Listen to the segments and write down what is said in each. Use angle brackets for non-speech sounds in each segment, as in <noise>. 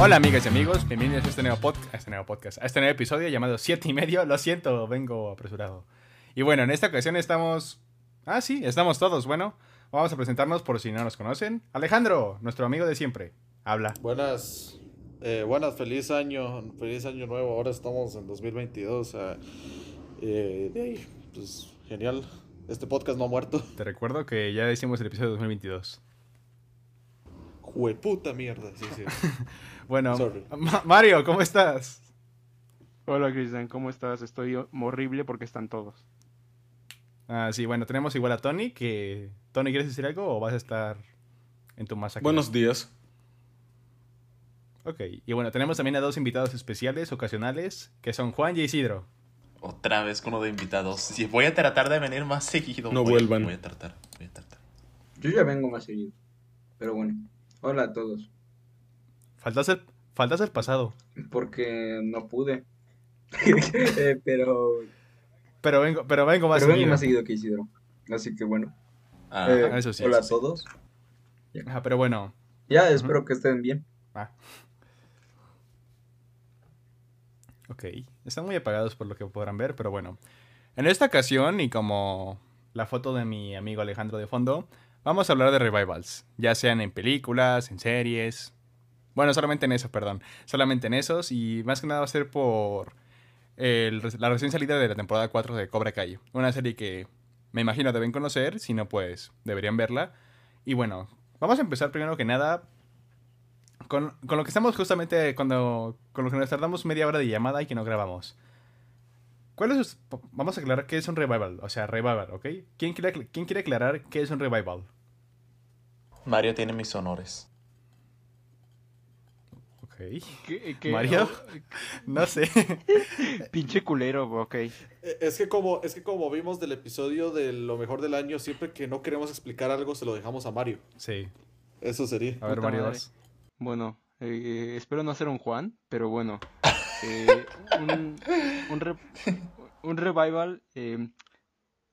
Hola amigas y amigos, bienvenidos a este nuevo, podcast, a este nuevo podcast, a este nuevo episodio llamado 7 y medio. Lo siento, vengo apresurado. Y bueno, en esta ocasión estamos... Ah, sí, estamos todos. Bueno, vamos a presentarnos por si no nos conocen. Alejandro, nuestro amigo de siempre, habla. Buenas, eh, buenas, feliz año, feliz año nuevo. Ahora estamos en 2022. eh, de ahí, pues genial. Este podcast no ha muerto. Te recuerdo que ya hicimos el episodio 2022. Jueputa mierda, sí, sí. <laughs> bueno, Sorry. <laughs> Mario, ¿cómo estás? Hola Cristian, ¿cómo estás? Estoy horrible porque están todos. Ah, sí, bueno, tenemos igual a Tony, que... Tony, ¿quieres decir algo o vas a estar en tu masa? Buenos días. Ok, y bueno, tenemos también a dos invitados especiales, ocasionales, que son Juan y Isidro. Otra vez con uno de invitados. Sí, voy a tratar de venir más seguido. No Voy vuelvan. Voy a tratar, voy a tratar. Yo ya vengo más seguido. Pero bueno. Hola a todos. Faltas el, faltas el pasado, Porque no pude. <laughs> Eh, pero pero vengo, pero vengo más pero vengo seguido. más seguido que Isidro. Así que bueno. Ah, Eh, eso sí, hola eso a todos. Ajá, pero bueno, Ya, espero que estén bien. ah. Ok, están muy apagados por lo que podrán ver, pero bueno. En esta ocasión, y como la foto de mi amigo Alejandro de fondo, vamos a hablar de revivals, ya sean en películas, en series. Bueno, solamente en eso, perdón. Solamente en esos, y más que nada va a ser por el- la recién salida de la temporada 4 de Cobra Kai. Una serie que me imagino deben conocer, si no, pues deberían verla. Y bueno, vamos a empezar primero que nada con, con lo que estamos justamente cuando. Con lo que nos tardamos media hora de llamada y que no grabamos. ¿Cuál es? Vamos a aclarar qué es un revival. O sea, revival, ¿ok? ¿Quién quiere, quién quiere aclarar qué es un revival? Mario tiene mis honores. ¿Qué, qué- ¿Mario? oh, <laughs> No sé. <laughs> pinche culero, ok. Eh, Es que como, es que como vimos del episodio de lo mejor del año, siempre que no queremos explicar algo, se lo dejamos a Mario. Sí. Eso sería. A ver, Mario. vas. Bueno, eh, espero no ser un Juan, pero bueno. <laughs> eh, un, un, re- un revival eh,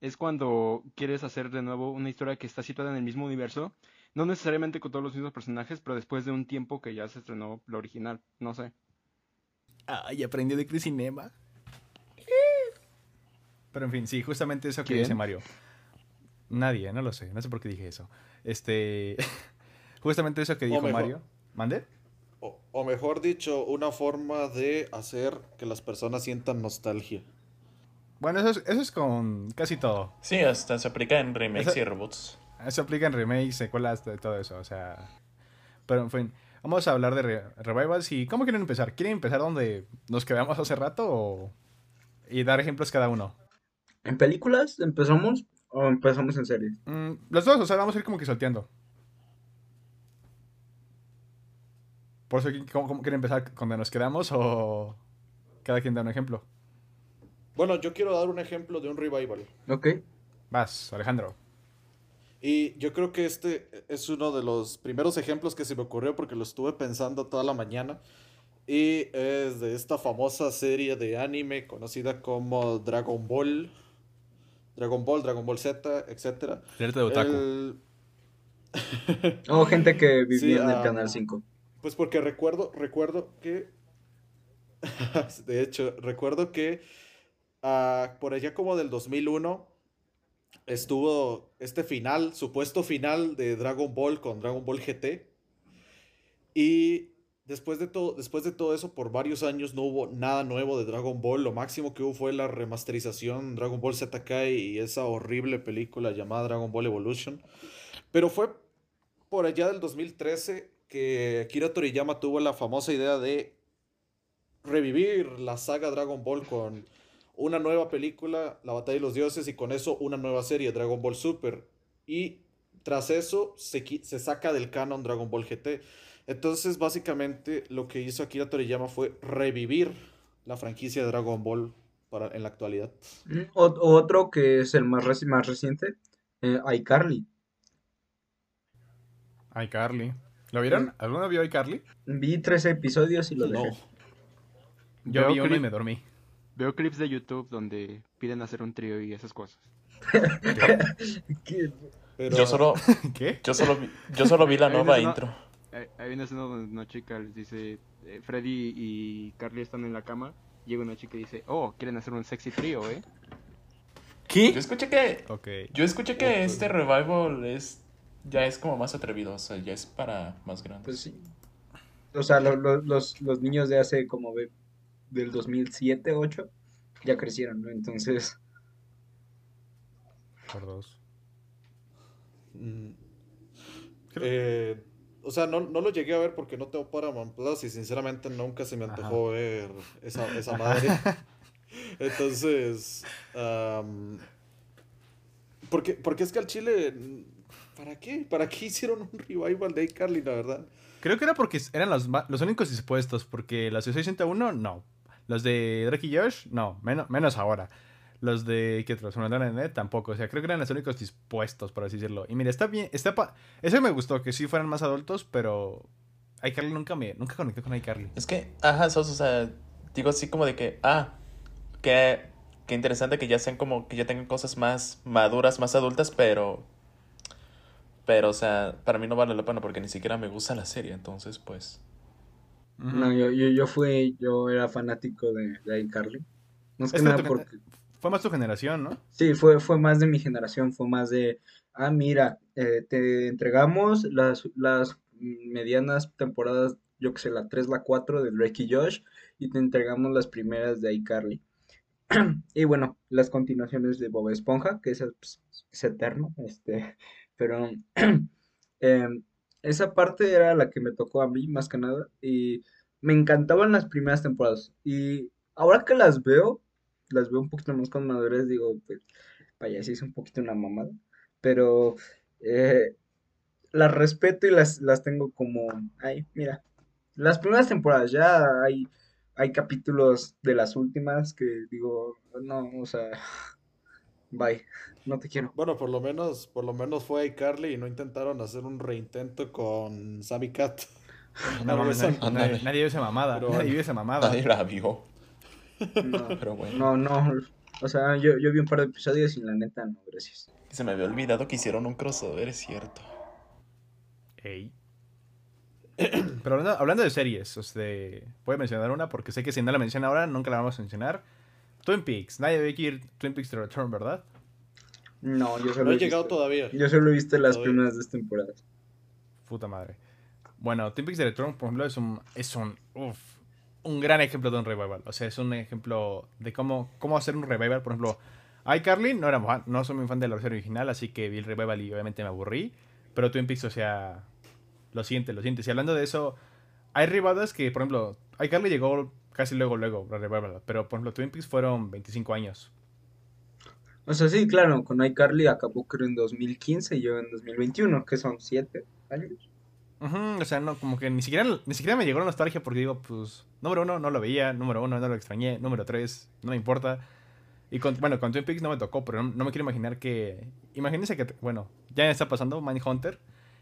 es cuando quieres hacer de nuevo una historia que está situada en el mismo universo. No necesariamente con todos los mismos personajes, pero después de un tiempo que ya se estrenó la original. No sé. Ay, aprendió de Crisinema. Pero en fin, sí, justamente eso que ¿Quién? dice Mario. Nadie, no lo sé. No sé por qué dije eso. Este. <laughs> justamente eso que dijo mejor. Mario. ¿Mande? O, o mejor dicho, una forma de hacer que las personas sientan nostalgia. Bueno, eso es, eso es con casi todo. Sí, hasta se aplica en remakes Esa- y reboots. Eso aplica en remakes, secuelas, de todo eso, o sea... Pero en fin, vamos a hablar de re- revivals y ¿cómo quieren empezar? ¿Quieren empezar donde nos quedamos hace rato o... y dar ejemplos cada uno? ¿En películas empezamos o empezamos en series? Mm, los dos, o sea, vamos a ir como que salteando. Por eso, ¿cómo, cómo quieren empezar? ¿Donde nos quedamos o cada quien da un ejemplo? Bueno, yo quiero dar un ejemplo de un revival. Ok. Vas, Alejandro. Y yo creo que este es uno de los primeros ejemplos que se me ocurrió porque lo estuve pensando toda la mañana. Y es de esta famosa serie de anime conocida como Dragon Ball. Dragon Ball, Dragon Ball Z, etc. Alerta de otaku. El- <laughs> O gente que vivía Sí, en el ah, Canal 5. Pues porque recuerdo, recuerdo que. <laughs> De hecho, recuerdo que ah, por allá como del 2001 estuvo este final, supuesto final de Dragon Ball con Dragon Ball GT. Y después de todo, después de todo eso, por varios años no hubo nada nuevo de Dragon Ball. Lo máximo que hubo fue la remasterización Dragon Ball Z Kai y esa horrible película llamada Dragon Ball Evolution. Pero fue por allá del 2013 que Akira Toriyama tuvo la famosa idea de revivir la saga Dragon Ball con una nueva película, La Batalla de los Dioses, y con eso una nueva serie, Dragon Ball Super. Y tras eso se, se saca del canon Dragon Ball GT. Entonces, básicamente, lo que hizo Akira Toriyama fue revivir la franquicia de Dragon Ball para, en la actualidad. Mm, o- otro que es el más, reci- más reciente, eh, iCarly. iCarly. ¿Lo vieron? ¿Alguno vio iCarly? Vi tres episodios y lo dejé. No. Yo Veo vi uno y me dormí. Veo clips de YouTube donde piden hacer un trío y esas cosas. ¿Qué? Pero, Yo solo, <laughs> ¿Qué? yo solo, vi, yo solo vi la nueva intro. hay, hay una escena donde una chica les dice, eh, Freddy y Carly están en la cama, llega una chica y dice, oh, quieren hacer un sexy trío, ¿eh? Yo ¿Qué? escuché que. Ok. Yo escuché que este revival es. Ya es como más atrevido, o sea, ya es para más grandes. Pues sí. O sea, lo- lo- los, los niños de hace como del 2007, 8, ya crecieron, ¿no? Entonces, Por dos. Mm. Eh, o sea, no, no lo llegué a ver porque no tengo Paramount Plus y sinceramente nunca se me antojó ver esa, esa madre. <laughs> Entonces, am, porque, porque es que al Chile, ¿para qué? ¿Para qué hicieron un revival de iCarly, la verdad? Creo que era porque eran los, los únicos dispuestos, porque los de 601, no. Los de Drake y Josh, no, menos, menos ahora. Los de, ¿qué otros? Bueno, de Net tampoco, o sea, creo que eran los únicos dispuestos, por decirlo. Y mira, está bien, está. Eso me gustó, que sí fueran más adultos, pero iCarly nunca me, nunca conecté con iCarly. Es que, ajá, sos, o sea, digo así como de que, ah, que, que interesante que ya sean como, que ya tengan cosas más maduras, más adultas, pero, pero, o sea, para mí no vale la pena porque ni siquiera me gusta la serie, entonces, pues, No, yo, yo, yo fui, yo era fanático de, de iCarly. No es que nada porque, Fue más tu generación, ¿no? sí, fue, fue más de mi generación, fue más de, ah, mira, eh, te entregamos las, las medianas temporadas, yo que sé, la 3, la 4 de Drake y Josh, y te entregamos las primeras de iCarly. <clears throat> Y bueno, las continuaciones de Bob Esponja, que pues, es eterno, este, pero <clears throat> em, esa parte era la que me tocó a mí más que nada y me encantaban las primeras temporadas y ahora que las veo, las veo un poquito más con madurez, digo, pues, vaya, sí es un poquito una mamada, pero eh, las respeto y las, las tengo como, ay, mira, las primeras temporadas ya hay, hay capítulos de las últimas que digo, no, o sea, bye, no te quiero. Bueno, por lo menos, por lo menos fue iCarly y no intentaron hacer un reintento con Sammy Cat. <laughs> No, mames, así. nadie, vio esa mamada. Pero nadie vio esa mamada. nadie la vio, No, <laughs> pero bueno. no, no, o sea, yo, yo vi un par de episodios y la neta, no, gracias. Se me había olvidado que hicieron un crossover, es cierto. Ey. <clears throat> Pero hablando, hablando de series, o sea, voy a mencionar una porque sé que si no la menciono ahora, nunca la vamos a mencionar. Twin Peaks. Nadie ve que ir Twin Peaks The Return, ¿verdad? No, yo No solo he he llegado visto, todavía. yo solo he visto las Todavía. primeras dos temporadas. Puta madre. Bueno, Twin Peaks The Return, por ejemplo, es un, es un, uf, un gran ejemplo de un revival. O sea, es un ejemplo de cómo, cómo hacer un revival. Por ejemplo, iCarly no, era, fan- no soy muy fan de la versión original, así que vi el revival y obviamente me aburrí. Pero Twin Peaks, o sea, lo siente, lo siente. Y hablando de eso, hay revivals que, por ejemplo, iCarly llegó casi luego, luego. Pero, por ejemplo, Twin Peaks fueron 25 años. O sea, sí, claro, con iCarly acabó creo en 2015 y yo en 2021, que son siete años. Ujú, o sea, no, como que ni siquiera, ni siquiera me llegó la nostalgia porque digo, pues, número uno, no lo veía, número uno, no lo extrañé, número tres, no me importa. Y con, bueno, con Twin Peaks no me tocó, pero no, no me quiero imaginar que... Imagínense que, bueno, ya está pasando Mindhunter.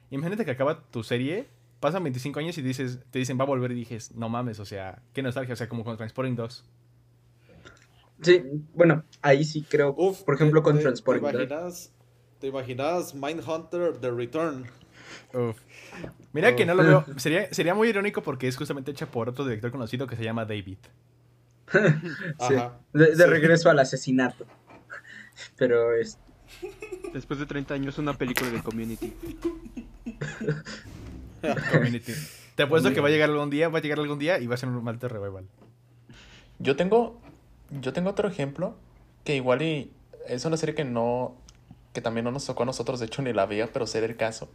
Imagínate que acaba tu serie, pasan 25 años y dices, te dicen, va a volver y dices, no mames, o sea, qué nostalgia, o sea, como con Transporting 2. Sí, bueno, ahí sí creo, Uf, por ejemplo, te- con te- Transporting. ¿Te imaginas, te imaginas Mindhunter The Return? Uf. Mira que no lo veo, sería, sería muy irónico porque es justamente hecha por otro director conocido que se llama David. <laughs> Sí, Ajá. de, de Sí. regreso al asesinato. Pero es, Después de 30 años, una película de Community. <laughs> <laughs> Community. Te apuesto que va a llegar algún día, va a llegar algún día y va a ser un malto revival. Yo tengo, yo tengo otro ejemplo que igual y es una serie que no, que también no nos tocó a nosotros, de hecho ni la veía, pero sé del caso.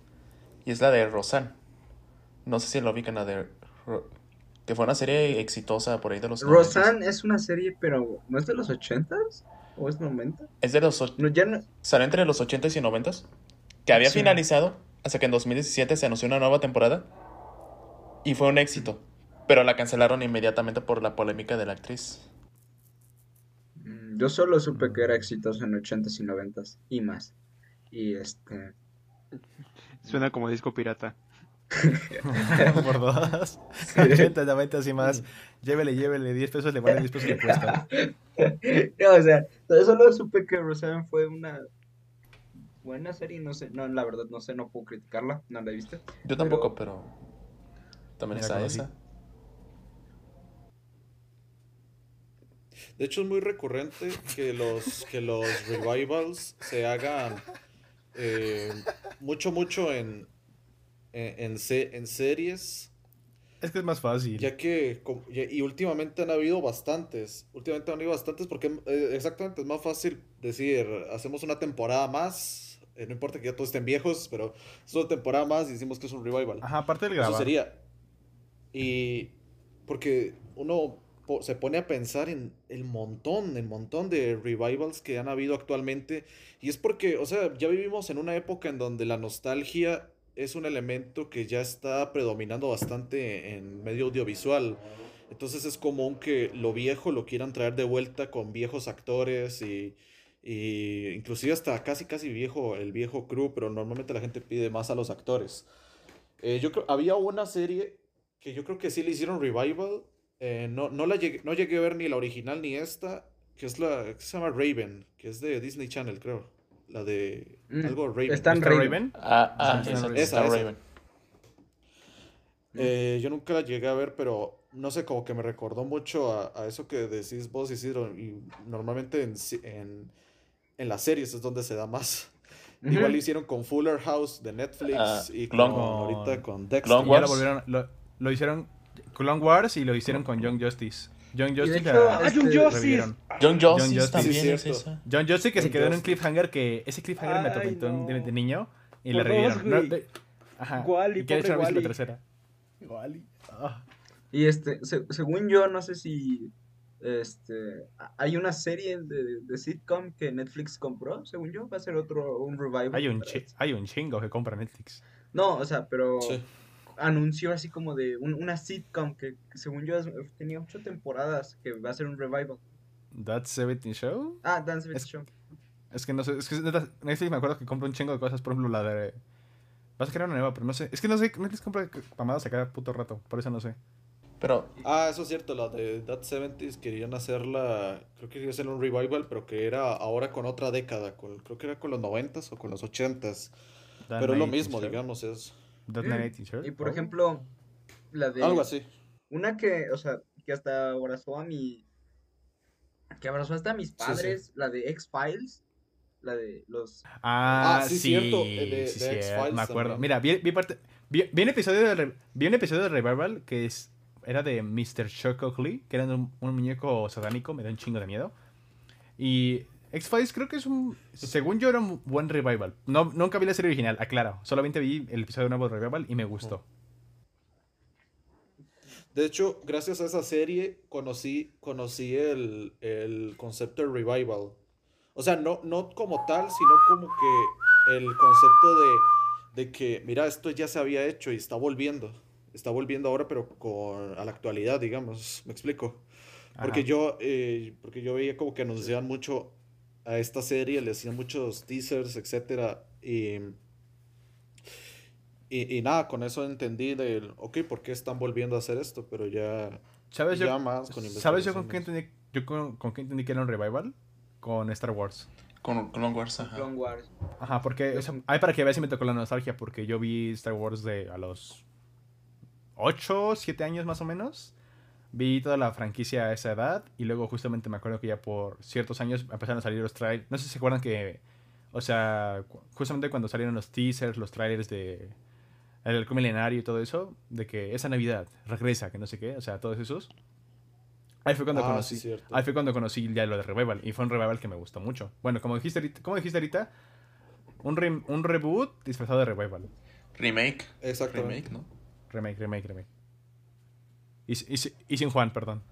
Y es la de Rosanne. No sé si lo ubican, la de... Que fue una serie exitosa por ahí de los 90s. Roseanne es una serie, pero ¿no es de los 80s? ¿O es 90? Es de los... No, ya no. Salió entre los 80s y 90s. Que había Sí. finalizado hasta que en 2017 se anunció una nueva temporada. Y fue un éxito. Pero la cancelaron inmediatamente por la polémica de la actriz. Mm, Yo solo supe que era exitoso en 80s y 90s y más. Y este. Suena como disco pirata. <laughs> Por dos. 80, 90 y más. Llévele, llévele. 10 pesos le vale, 10 pesos le cuesta. <laughs> No, o sea, solo supe que Roseanne fue una buena serie, no sé, no, la verdad no sé, no puedo criticarla, no la he visto. Yo tampoco, pero... También Ni la está esa. De hecho, es muy recurrente que los, que los revivals se hagan eh, mucho, mucho en, en, en se- en series. Es que es más fácil. Ya que, y últimamente han habido bastantes, últimamente han habido bastantes porque eh, exactamente es más fácil decir, hacemos una temporada más, eh, no importa que ya todos estén viejos, pero es una temporada más y decimos que es un revival. Ajá, aparte del Eso grabar. sería. Y porque uno po- se pone a pensar en el montón, el montón de revivals que han habido actualmente. Y es porque, o sea, ya vivimos en una época en donde la nostalgia es un elemento que ya está predominando bastante en medio audiovisual. Entonces es común que lo viejo lo quieran traer de vuelta con viejos actores y, y inclusive hasta casi casi viejo el viejo crew, pero normalmente la gente pide más a los actores. Eh, yo creo, había una serie que yo creo que sí le hicieron revival. eh, no, no la llegué, no llegué a ver ni la original ni esta, que es la que se llama Raven, que es de Disney Channel, creo. La de Mm, algo Raven. ¿Está Raven. Raven? Ah, ah, Sí, esa, está Raven. Raven. Eh, yo nunca la llegué a ver, pero no sé, como que me recordó mucho a, a eso que decís vos, Isidro. Y normalmente en, en, en las series es donde se da más. <laughs> Igual lo hicieron con Fuller House de Netflix Ah, y Clone- con, ahorita con Dexter. Clone Y ya lo volvieron. Lo, lo hicieron. Clone Wars y lo hicieron con Young Justice. Young Justice ¡Ah, Young. Justice! John Justice también es esa. John Justice que se quedó en un cliffhanger que ese cliffhanger me Ay, atormentó no. de, de niño y Por la revivieron. No, de- ajá. Wall-E, y que de hecho no la tercera. Wall-E. Ah. Y este, se- según yo, no sé si este hay una serie de, de sitcom que Netflix compró, según yo, va a ser otro un revival. Hay un, chi- hay un chingo que compra Netflix. No, o sea, pero Sí. anunció así como de un- una sitcom que, que según yo es- tenía ocho temporadas que va a ser un revival. That's 17 Show. Ah, with Es- Show. Es que no sé, es que Netflix me acuerdo que compra un chingo de cosas, por ejemplo la de... Vas a crear una nueva, pero no sé. Es que no sé, Netflix compra mamadas a cada puto rato, por eso no sé. Pero Ah, eso es cierto, la de That 70s querían hacerla, creo que querían hacer un revival, pero que era ahora con otra década, con, creo que era con los 90s o con los 80s. That Pero es lo 19 mismo, digamos, es That Mm. 19 Show. Y por Oh. ejemplo, la de algo así. una que, o sea, que hasta abrazó a mi que abrazó hasta a mis sí. padres, la de X-Files, la de los Ah, Ah, sí, sí, cierto, de- sí, de sí, X-Files me acuerdo. también. Mira, vi, vi parte, vi, vi un episodio de, vi un episodio de Revival que es, era de Mr. Chuck Oakley, que era un, un muñeco satánico, me da un chingo de miedo. Y X-Files creo que es un, según yo era un buen revival. No, nunca vi la serie original, aclaro. Solamente vi el episodio nuevo de Revival y me gustó. De hecho, gracias a esa serie conocí, conocí el, el concepto de revival. O sea, no, no como tal, sino como que el concepto de, de que, mira, esto ya se había hecho y está volviendo. Está volviendo ahora, pero con, a la actualidad, digamos. ¿Me explico? Porque Ajá. yo, eh, porque yo veía como que anunciaban mucho a esta serie, le hacían muchos teasers, etcétera, y, y, y nada, con eso entendí del, ok, ¿por qué están volviendo a hacer esto? Pero ya, ¿Sabes yo, ya más con ¿sabes yo con qué entendí, yo con, con qué entendí que era un revival? Con Star Wars. con Clone Wars, ajá. Clone Wars. Ajá, porque Yo con- hay para que veas si me tocó la nostalgia, porque yo vi Star Wars de a los 8, 7 años más o menos. Vi toda la franquicia a esa edad y luego justamente me acuerdo que ya por ciertos años empezaron a salir los trailers. No sé si se acuerdan que, o sea, justamente cuando salieron los teasers, los trailers de El Halcón Milenario y todo eso, de que esa Navidad regresa, que no sé qué, o sea, todos esos. Ahí fue cuando Ah, conocí. sí. Ahí fue cuando conocí ya lo de Revival. Y fue un Revival que me gustó mucho. Bueno, como dijiste ahorita, como dijiste ahorita un, re- un reboot disfrazado de Revival. Remake. Exactamente. Remake, ¿no? Remake, remake, remake. Y, sin Juan, perdón.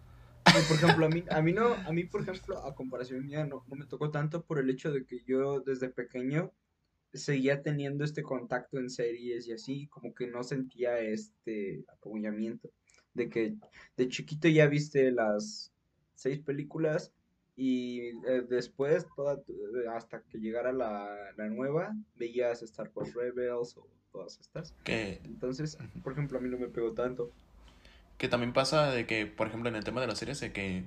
Por ejemplo, a mí, a mí no, a mí, por ejemplo, a comparación mía, no, me tocó tanto por el hecho de que yo desde pequeño seguía teniendo este contacto en series y así, como que no sentía este apoyamiento. De que de chiquito ya viste las seis películas y eh, después, toda, hasta que llegara la nueva, veías Star Wars Rebels o todas estas. Que, Entonces, por ejemplo, a mí no me pegó tanto. que también pasa de que, por ejemplo, en el tema de las series, de que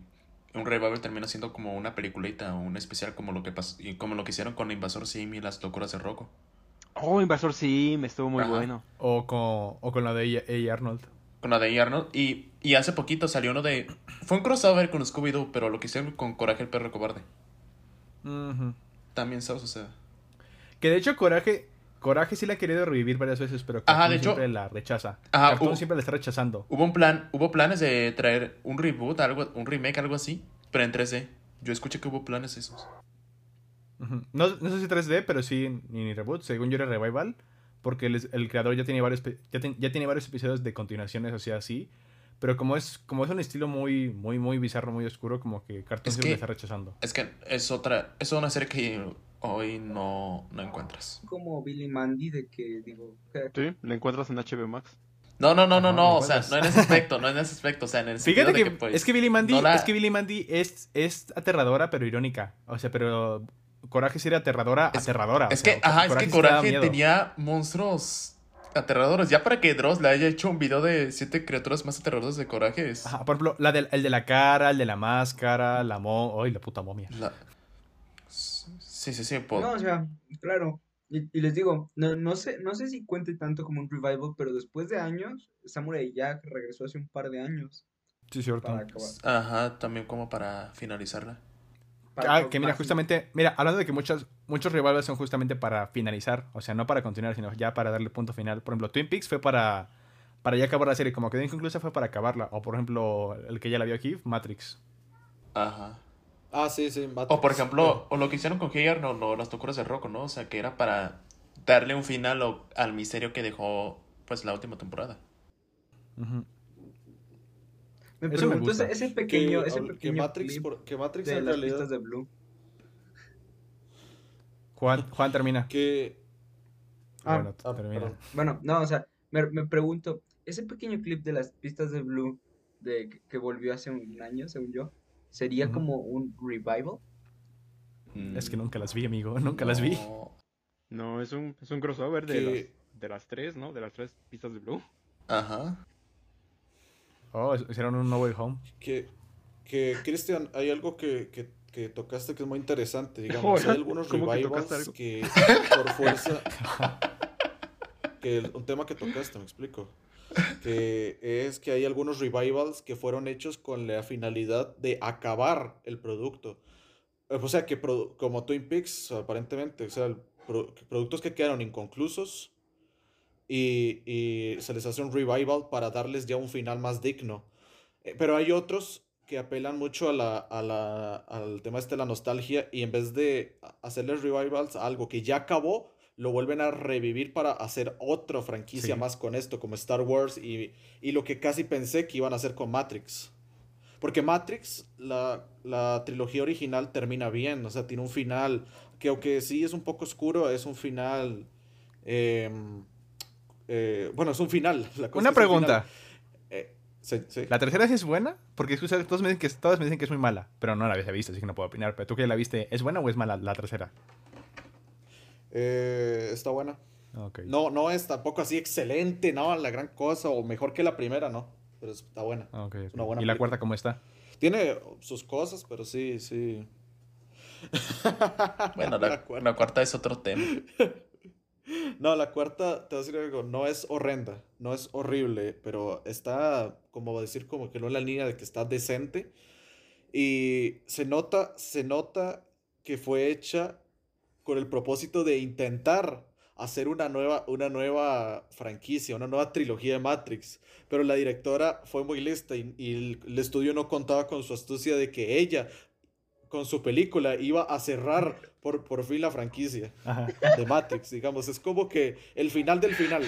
un revival termina siendo como una peliculita o un especial como lo que pasó, y como lo que hicieron con Invasor Sim y las locuras de Rocco. Oh, Invasor Sim, estuvo muy Ajá. bueno. O con, o con la de A. A. Arnold. con la de Arnold. Y, y hace poquito salió uno de. Fue un crossover con Scooby-Doo, pero lo que hicieron con Coraje el perro cobarde. Ujú. También se sucede. Que de hecho Coraje, Coraje sí la ha querido revivir varias veces, pero Ajá, Cartoon hecho- siempre la rechaza. Ajá, Cartoon hubo- siempre la está rechazando. Hubo un plan, hubo planes de traer un reboot, algo, un remake, algo así, pero en 3D. Yo escuché que hubo planes esos. No, no sé si 3D, pero sí ni, ni reboot. Según yo era revival. Porque el, el creador ya tiene varios ya, ten- ya tiene varios episodios de continuaciones, o sea, así. Pero como es, como es un estilo muy, muy, muy bizarro, muy oscuro, como que Cartoon Es siempre que- la está rechazando. Es que es otra, es una serie que hoy no, no encuentras. Como Billy Mandy de que digo, que- Sí, la encuentras en HBO Max. No, no, no, no, no, ¿me o sea, no en ese aspecto, no en ese aspecto, o sea, en el sentido Fíjate de que, pues, es que Billy Mandy, no la- es que Billy Mandy es, es aterradora pero irónica. O sea, pero Coraje sí era aterradora, Es- aterradora. o Es sea, que, ajá, es que Coraje tenía monstruos aterradores. Ya para que Dross le haya hecho un video de siete criaturas más aterradoras de Coraje es... Ajá, por ejemplo, la del, el de la cara, el de la máscara, la mo... ¡Ay, la puta momia! la- Sí, sí, sí, No, o sea, claro. Y, y les digo, no, no sé, no sé si cuente tanto como un revival, pero después de años, Samurai Jack regresó hace un par de años Sí, cierto. Ajá, también como para finalizarla. para Ah, que mira, justamente, mira, hablando de que muchos, muchos revivals son justamente para finalizar, o sea, no para continuar, sino ya para darle punto final. Por ejemplo, Twin Peaks fue para, para ya acabar la serie, como quedó inconclusa fue para acabarla. O por ejemplo, el que ya la vio aquí, Matrix. Ajá. Ah, sí, sí. Matrix. O por ejemplo, o lo que hicieron con Hey Arnold, no, las locuras de Rocco, ¿no? O sea, que era para darle un final o- al misterio que dejó, pues, la última temporada. Me Eso me pregunto ese, gusta. ese que, pequeño, ese que pequeño Matrix, clip por- que Matrix de en las realidad. pistas de Blue. Juan, Juan termina. Que. Ah, bueno, ah, termina. Bueno, no, o sea, me, me pregunto, ese pequeño clip de las pistas de Blue de que, que volvió hace un año, según yo, ¿sería como un revival? Es que nunca las vi, amigo, <laughs> nunca las vi. No. Es un, es un crossover de, las, de las tres, ¿no? De las tres pistas de Blue. Ajá. Oh, hicieron un No Way Home. Que, que Cristian, hay algo que, que, que tocaste que es muy interesante. Digamos, <laughs> hay algunos ¿cómo que tocaste revivals que por fuerza. <laughs> que el- un tema que tocaste, me explico. Que es que hay algunos revivals que fueron hechos con la finalidad de acabar el producto. O sea, que como Twin Peaks, aparentemente, o sea, productos que quedaron inconclusos y, y se les hace un revival para darles ya un final más digno. Eh, Pero hay otros que apelan mucho a la, a la- al tema este de la nostalgia y en vez de hacerles revivals a algo que ya acabó, lo vuelven a revivir para hacer otra franquicia Sí. más con esto, como Star Wars y, y lo que casi pensé que iban a hacer con Matrix. Porque Matrix, la, la trilogía original termina bien, o sea, tiene un final que aunque sí es un poco oscuro, es un final... em, eh, bueno, es un final. la cosa Una es que es un pregunta. final. Eh, sí, sí. ¿La tercera sí es buena? Porque escucha, todos me, dicen que, todos me dicen que es muy mala, pero no la había visto, así que no puedo opinar. Pero tú que la viste, ¿es buena o es mala la tercera? Eh, está buena. No, no es tampoco así excelente, no, la gran cosa, o mejor que la primera, no. Pero está buena. Ok, ok. una buena ¿Y la película. cuarta cómo está? Tiene sus cosas, pero sí, sí. <laughs> Bueno, <laughs> la, cuarta. la cuarta es otro tema. <laughs> No, la cuarta, te voy a decir algo, no es horrenda, no es horrible, pero está, como decir, como que no en la línea de que está decente. Y se nota, se nota que fue hecha con el propósito de intentar hacer una nueva, una nueva franquicia, una nueva trilogía de Matrix. Pero la directora fue muy lista y, y el, el estudio no contaba con su astucia de que ella, con su película, iba a cerrar por, por fin la franquicia Ajá. de Matrix, digamos. Es como que el final del final.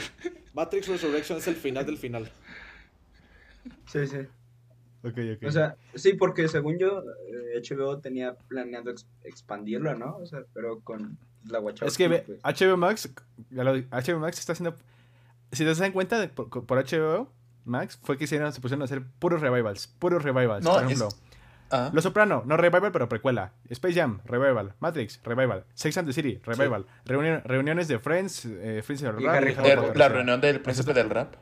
Matrix Resurrection es el final del final. Sí, sí. Ok, ok. O sea, sí, porque según yo, eh, HBO tenía planeado ex- expandirlo, ¿no? O sea, pero con la Wachowski. Es que pues. HBO Max, ya lo- HBO Max está haciendo. Si te das cuenta, por, por HBO Max fue que hicieron, se pusieron a hacer puros revivals. Puros revivals. No, por es- ejemplo, Ah, Los Soprano, no revival, pero precuela. Space Jam, revival. Matrix, revival. Sex and the City, revival. Reunión- reuniones de Friends, eh, Friends of Potter, Potter, la reunión del príncipe del rap.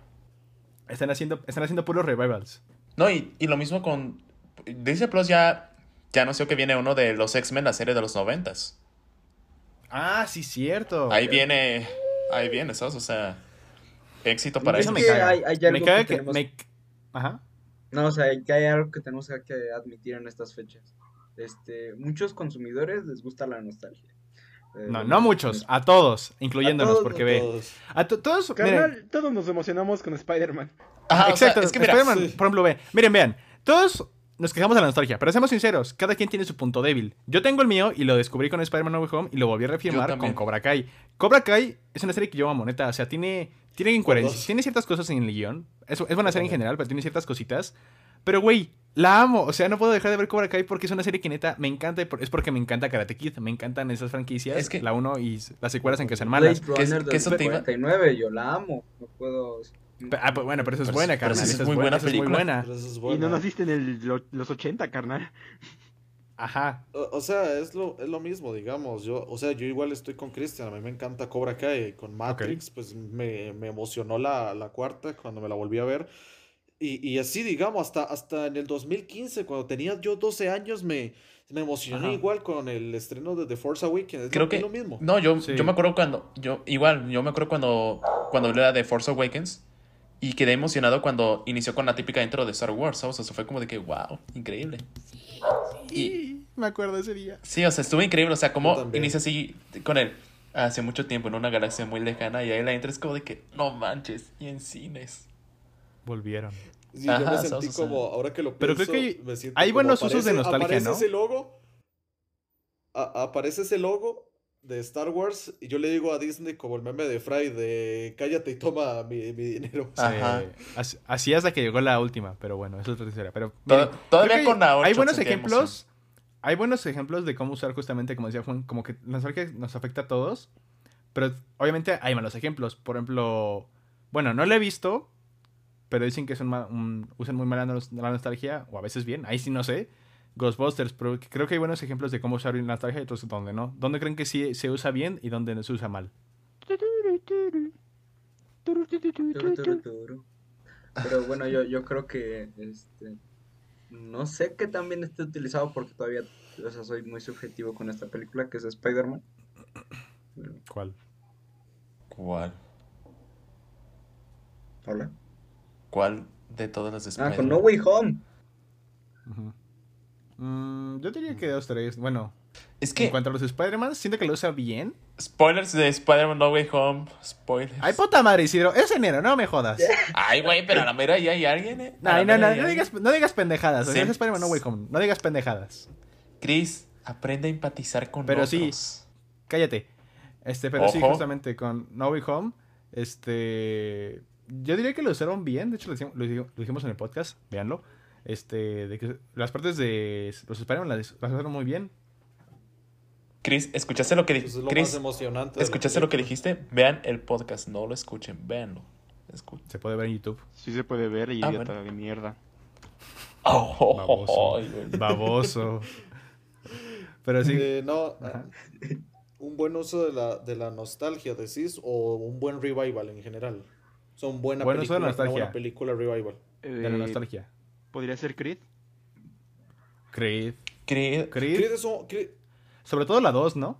Están haciendo, están haciendo puros revivals. No, y, y lo mismo con Disney Plus ya, ya anunció que viene uno de los X-Men, la serie de los noventas. Ah, sí, cierto. Ahí viene, ahí viene, ¿sabes? O sea, éxito para Es Eso me que caga. hay- hay me caga que que... tenemos- me- Ajá. No, o sea, que hay algo que tenemos que admitir en estas fechas. Este, muchos consumidores les gusta la nostalgia. Eh, No, bueno, no muchos, a todos, incluyéndonos, todos, porque ve. Todos. A to- todos, Carnal, todos nos emocionamos con Spider-Man. Ajá, o sea, Exacto, es que mira, Spider-Man, sí. por ejemplo, ve, miren, vean, todos nos quejamos de la nostalgia, pero seamos sinceros, cada quien tiene su punto débil. Yo tengo el mío y lo descubrí con Spider-Man No Way Home y lo volví a reafirmar con. Cobra Kai. Cobra Kai es una serie que yo amo, neta, o sea, tiene, tiene incoherencias, tiene ciertas cosas en el guion, es, es buena serie en general, pero tiene ciertas cositas. Pero, güey, la amo, o sea, no puedo dejar de ver Cobra Kai porque es una serie que neta me encanta, y por- es porque me encanta Karate Kid, me encantan esas franquicias, Es que- la 1 y las secuelas en que Blade malas. ¿Qué es- del eso te iba? 49, yo la amo. No puedo. Ah, pues, bueno, pero eso es Pero buena, carnal, sí es muy buena, muy película. buena. Pero eso es Y no naciste en el, lo- los 80, carnal. Ajá. O, o sea, es lo, es lo mismo, digamos. Yo, o sea, yo igual estoy con Christian. A mí me encanta Cobra Kai. Con Matrix, pues me, me emocionó la, la cuarta cuando me la volví a ver. Y, y así, digamos, hasta, hasta en el 2015, cuando tenía yo 12 años, me, me emocioné Ajá. igual con el estreno de The Force Awakens. Es Creo lo, que es lo mismo. No, yo, Sí. yo me acuerdo cuando. Yo, igual, yo me acuerdo cuando. Cuando hablé de Force Awakens. Y quedé emocionado cuando inició con la típica intro de Star Wars. ¿sabes? O sea, fue como de que, wow, increíble. Y me acuerdo ese día. sí, o sea, estuvo increíble. O sea, Yo como inicia así con él. Hace mucho tiempo en una galaxia muy lejana. Y ahí la intro es como de que, no manches. Y en cines. Volvieron. Sí, yo Ajá, me ¿sabes? sentí O sea, como, ahora que lo pero pienso, creo que me siento hay buenos usos de nostalgia, aparece ¿no? ese logo, a- aparece ese logo de Star Wars y yo le digo a Disney como el meme de Fry de cállate y toma mi, mi dinero. Sí, Ajá. así, así hasta que llegó la última, pero bueno, eso es otra historia. Pero miren, todavía que con la hay 8 buenos ejemplos. Hay buenos ejemplos de cómo usar justamente, como decía Juan, como que la nostalgia nos afecta a todos. Pero obviamente hay malos ejemplos. Por ejemplo, bueno, no lo he visto, pero dicen que son un- usan muy mal la nostalgia, o a veces bien, ahí sí no sé. Ghostbusters, pero creo que hay buenos ejemplos de cómo usar la nostalgia y otros donde no. ¿Dónde creen que sí se usa bien y dónde no se usa mal? Pero bueno, yo, yo creo que este no sé qué tan bien esté utilizado porque todavía, o sea, soy muy subjetivo con esta película que es Spider-Man. ¿Cuál? ¿Cuál? Hola. ¿Cuál de todas las de Ah, con Spider-Man? No Way Home. Ujú. Mm, yo diría que dos, tres. Bueno, Es en que, cuanto a los Spider-Man, siento que lo usa bien. spoilers de Spider-Man No Way Home. Spoilers. Ay, puta madre, Isidro. Es enero, no me jodas. <laughs> Ay, güey, pero a la mera ya hay alguien, ¿eh? No, no, no hay- digas, no digas pendejadas. O sea, Sí. es Spider-Man No Way Home. No digas pendejadas. Chris, aprende a empatizar con Pero otros. sí. Cállate. Este, pero sí, justamente con No Way Home, este. Yo diría que lo usaron bien. De hecho, lo dijimos, lo dijimos- lo dijimos en el podcast. Véanlo. Este, de que las partes de los Spider-Man las, las usaron muy bien. Chris, ¿escuchaste lo que Pues es dijiste? lo Chris, más emocionante. ¿escuchaste lo que película. dijiste? Vean el podcast, no lo escuchen, véanlo. Escu- Se puede ver en YouTube. Sí se puede ver, Ah, idiota bueno. de mierda. Oh, Baboso. Baboso. <laughs> Pero sí. Eh, no, Ajá. un buen uso de la, de la nostalgia, decís, o un buen revival en general. Son buena Buen uso de película, la nostalgia. una buena película revival. De la Eh, nostalgia. ¿Podría ser Creed? Creed. Creed- Creed. Creed es un- Creed- Sobre todo la 2, ¿no?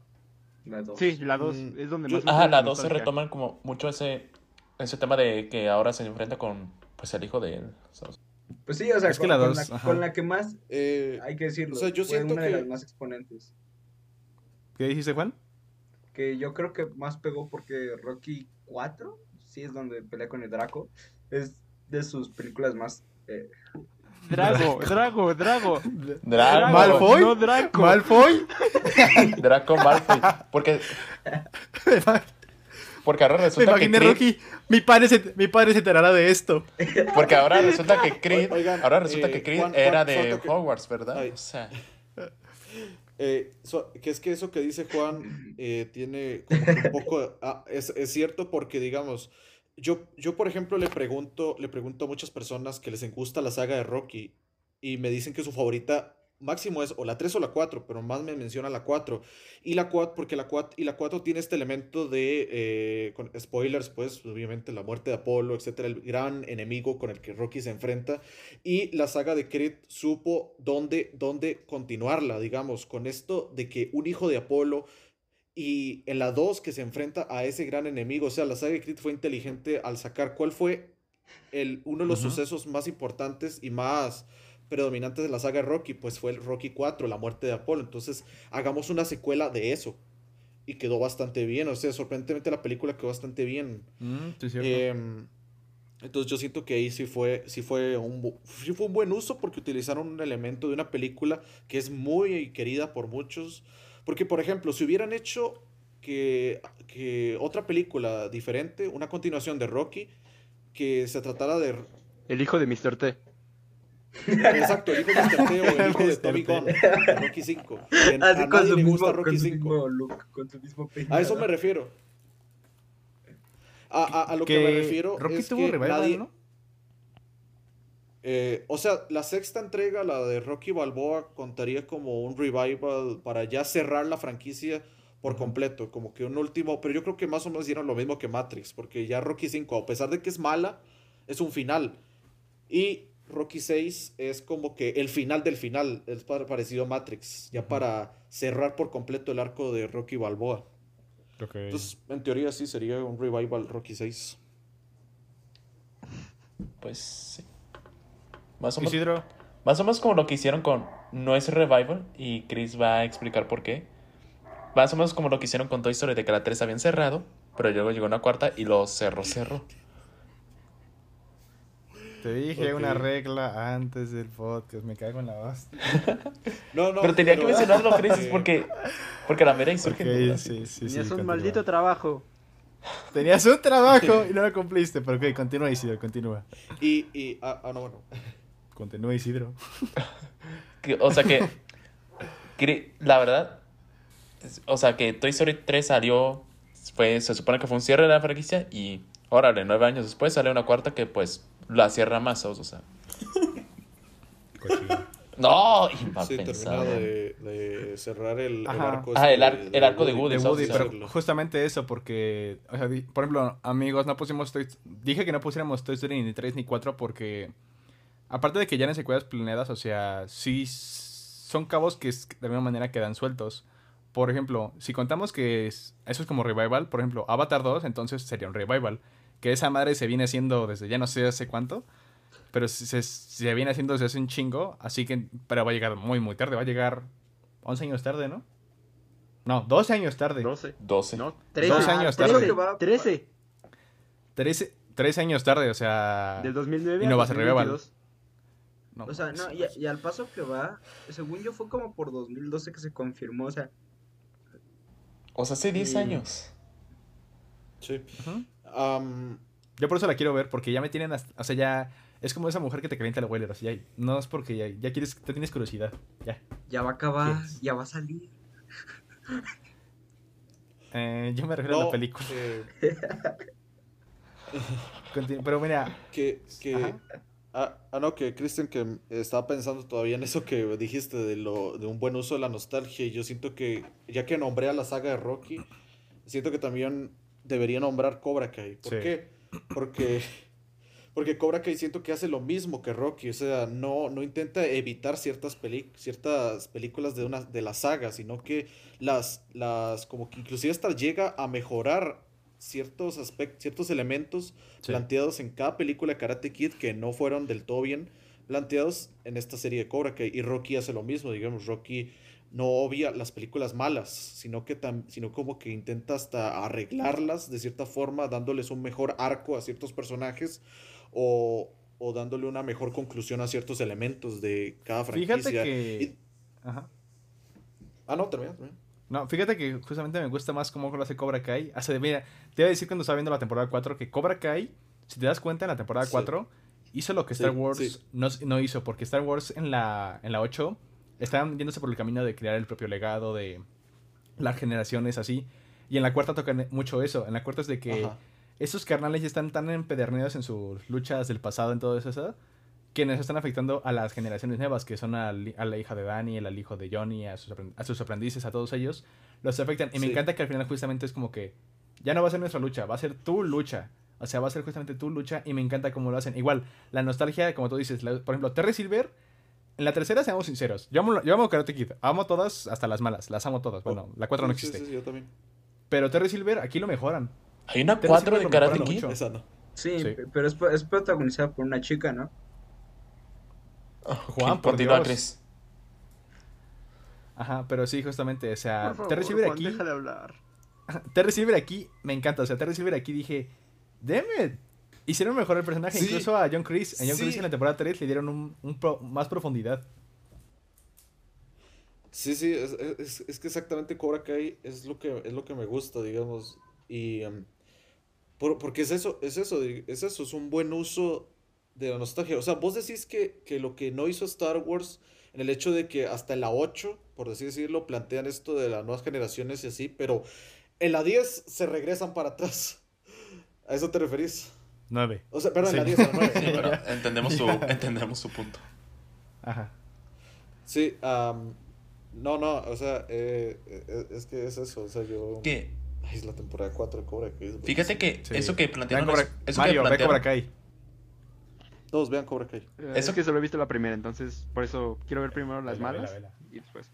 La dos. Sí, la 2 Mm, es donde más... Ajá, la 2 se retoman como mucho ese, ese tema de que ahora se enfrenta con pues el hijo de él. ¿sabes? Pues sí, o sea, Es que con, la con dos, la, ajá. con la que más, eh, hay que decirlo, O sea, yo fue siento una de las más exponentes. ¿Qué dijiste, Juan? Que yo creo que más pegó porque Rocky 4, sí es donde pelea con el Draco, es de sus películas más... eh, Drago, Drago, Drago. Draco, ¿Malfoy? No, Draco. ¿Malfoy? <laughs> Draco Malfoy. Porque, porque ahora Me resulta que imaginé, Creed, Rocky. Mi padre, se, mi padre se enterará de esto. porque ahora resulta que Creed, Oigan, ahora resulta eh, que Creed Juan- era Juan, de que- Hogwarts, ¿verdad? Ay. O sea, eh, so- que es que eso que dice Juan eh, tiene como que un poco... ah, es, es cierto porque, digamos, yo, yo por ejemplo le pregunto, le pregunto a muchas personas que les gusta la saga de Rocky y me dicen que su favorita máximo es o la 3 o la 4, pero más me menciona la 4. Y la 4, porque la 4, y la 4 tiene este elemento de, eh, spoilers, pues obviamente la muerte de Apolo, etcétera, el gran enemigo con el que Rocky se enfrenta. Y la saga de Creed supo dónde, dónde continuarla, digamos, con esto de que un hijo de Apolo Y en la 2 que se enfrenta a ese gran enemigo, o sea, la saga de Creed fue inteligente al sacar cuál fue el, uno de los sucesos más importantes y más predominantes de la saga Rocky, pues fue el Rocky 4, la muerte de Apolo. Entonces, hagamos una secuela de eso. Y quedó bastante bien, o sea, sorprendentemente la película quedó bastante bien. Mm, sí, es cierto. Em, entonces yo siento que ahí sí fue, sí fue un, sí fue un buen uso porque utilizaron un elemento de una película que es muy querida por muchos. Porque, por ejemplo, si hubieran hecho que, que otra película diferente, una continuación de Rocky, que se tratara de... El hijo de Mr. T. Exacto, el hijo de Mr. T o el <laughs> hijo de. Tommy. Gunn, Rocky 5. Que a Así con nadie su le mismo, gusta Rocky con su 5. mismo look, con su mismo peinado. A eso me refiero. A, a- a lo que, que me refiero Rocky es tuvo que revival, nadie... ¿no? Eh, o sea, la sexta entrega, la de Rocky Balboa, contaría como un revival para ya cerrar la franquicia por completo, como que un último, pero yo creo que más o menos hicieron lo mismo que Matrix, porque ya Rocky 5, a pesar de que es mala, es un final. Y Rocky 6 es como que el final del final, es pa- parecido a Matrix, ya para cerrar por completo el arco de Rocky Balboa. Entonces, en teoría sí sería un revival Rocky 6. Pues sí. Más o, menos, Isidro, más o menos como lo que hicieron con No es Revival, y Chris va a explicar por qué. Más o menos como lo que hicieron con Toy Story, de que la 3 habían cerrado, pero luego llegó una cuarta y lo cerró, cerró. te dije Ok. una regla antes del podcast, me cago en la hostia. <laughs> No, no, pero tenía que pero- mencionarlo, Chris, eh, porque, porque la mera y surgen Ok, dudas. sí, sí, sí. Tenías un continúa. maldito trabajo. Tenías un trabajo <laughs> y no lo cumpliste, pero ok, continúa Isidro, continúa. Y, y, ah, ah, no, bueno. Continúa Isidro. <laughs> Que- o sea que, la verdad, o sea que Toy Story 3 salió, fue, se supone que fue un cierre de la franquicia y, órale, nueve años después sale una cuarta que pues la cierra más, o sea. Cochino. <laughs> No, Sí, impensable. termina de, de cerrar el, arco. Ah, el el arco de Woody, de sí, pero sí. justamente eso, porque, o sea, di- por ejemplo, amigos, no pusimos Toy Dije que no pusiéramos Toy Story ni 3 ni 4 porque, aparte de que ya eran secuelas planeadas, o sea, sí son cabos que de alguna manera quedan sueltos. Por ejemplo, si contamos que es- eso es como revival, por ejemplo, Avatar 2, entonces sería un revival. Que esa madre se viene haciendo desde ya no sé hace cuánto, pero se, se- se viene haciendo desde hace un chingo, así que, pero va a llegar muy, muy tarde, va a llegar 11 años tarde, ¿no? No, 12 años tarde. 12. 12. No, Dos 13. años tarde. 13. que va- 13. 13, 13 años tarde, o sea. Del 2009 Y no va a ser revival. 2022. No, O sea, no, y, y al paso que va, según yo fue como por 2012 que se confirmó, o sea, O sea, hace 10 Sí. años. Sí. Am, Yo por eso la quiero ver, porque ya me tienen. hasta- o sea, ya. Es como esa mujer que te calienta. O sea, ya, no es porque ya, ya quieres. Te tienes curiosidad. Ya. ya va a acabar, Yes. ya va a salir. Eh, yo me refiero a la película. eh, <laughs> Pero mira. que, que, Ajá. Ah, ah, no, que Christian, que estaba pensando todavía en eso que dijiste de, lo, de un buen uso de la nostalgia. Y yo siento que, ya que nombré a la saga de Rocky, siento que también debería nombrar Cobra Kai. ¿Por Sí. qué? Porque, porque Cobra Kai siento que hace lo mismo que Rocky. O sea, no, no intenta evitar ciertas, peli- ciertas películas de, una, de la saga, sino que las, las, como que inclusive hasta llega a mejorar ciertos aspectos, ciertos elementos Sí. planteados en cada película de Karate Kid que no fueron del todo bien planteados en esta serie de Cobra. Y Rocky hace lo mismo, digamos, Rocky no obvia las películas malas, sino que tam- sino como que intenta hasta arreglarlas de cierta forma, dándoles un mejor arco a ciertos personajes o, o dándole una mejor conclusión a ciertos elementos de cada franquicia. Fíjate que. Y- Ajá. Ah, no, termina, termina. No, fíjate que justamente me gusta más cómo lo hace Cobra Kai. Hace de, mira, te iba a decir cuando estaba viendo la temporada 4 que Cobra Kai, si te das cuenta en la temporada Sí. 4, hizo lo que Sí, Star Wars sí. no, no hizo, porque Star Wars en la, en la 8 estaban yéndose por el camino de crear el propio legado, de las generaciones así. Y en la cuarta tocan mucho eso. En la cuarta es de que Ajá. esos carnales ya están tan empedernidos en sus luchas del pasado, en todo eso, que nos están afectando a las generaciones nuevas, que son al- a, la hija de Daniel, al hijo de Johnny, a sus, a sus aprendices, a todos ellos, los afectan. Y me encanta que al final justamente es como que ya no va a ser nuestra lucha, va a ser tu lucha. O sea, va a ser justamente tu lucha y me encanta cómo lo hacen. Igual, la nostalgia, como tú dices, la- por ejemplo, Terry Silver, en la tercera, seamos sinceros, yo amo, yo amo Karate Kid, amo todas hasta las malas, las amo todas. Bueno, la 4 no Sí, sí, existe. sí, yo también. Pero Terry Silver aquí lo mejoran. Hay una Terry 4 Silver de Karate Kid. no. Sí, Sí. pe- pero es, es protagonizada por una chica, ¿no? Juan, Ok, por continúa. Chris. Ajá, pero sí, justamente, o sea, favor, Silver Juan, aquí, déjale hablar. Terry Silver aquí me encanta, o sea, Terry Silver aquí dije, damn it. Hicieron mejor el personaje, Sí. incluso a John Chris, a John Sí. Chris en la temporada 3 le dieron un, un pro- más profundidad. Sí, sí, es, es- es que exactamente Cobra Kai es lo que, es lo que me gusta, digamos. Y em, por- porque es eso, es eso, es eso, es un buen uso de la nostalgia. O sea, vos decís que, que lo que no hizo Star Wars, en el hecho de que hasta en la 8, por así decirlo, plantean esto de las nuevas generaciones y así, pero en la 10 se regresan para atrás. ¿A eso te referís? 9. O sea, perdón, en la Sí. 10, en la 9. Sí, pero <laughs> entendemos su, entendemos su punto. Ajá. Sí, no, no, o sea, eh, eh, es que es eso, o sea, yo... Ay, es la temporada 4 de Cobra Kai. fíjate que Sí. eso que plantearon. Cobra- es- eso Mario, que ve Cobra plantearon Kai. Todos vean Cobra Kai. Eh, Eso- Es que solo he visto la primera, entonces por eso quiero ver primero las Vela, malas vela, vela. y después.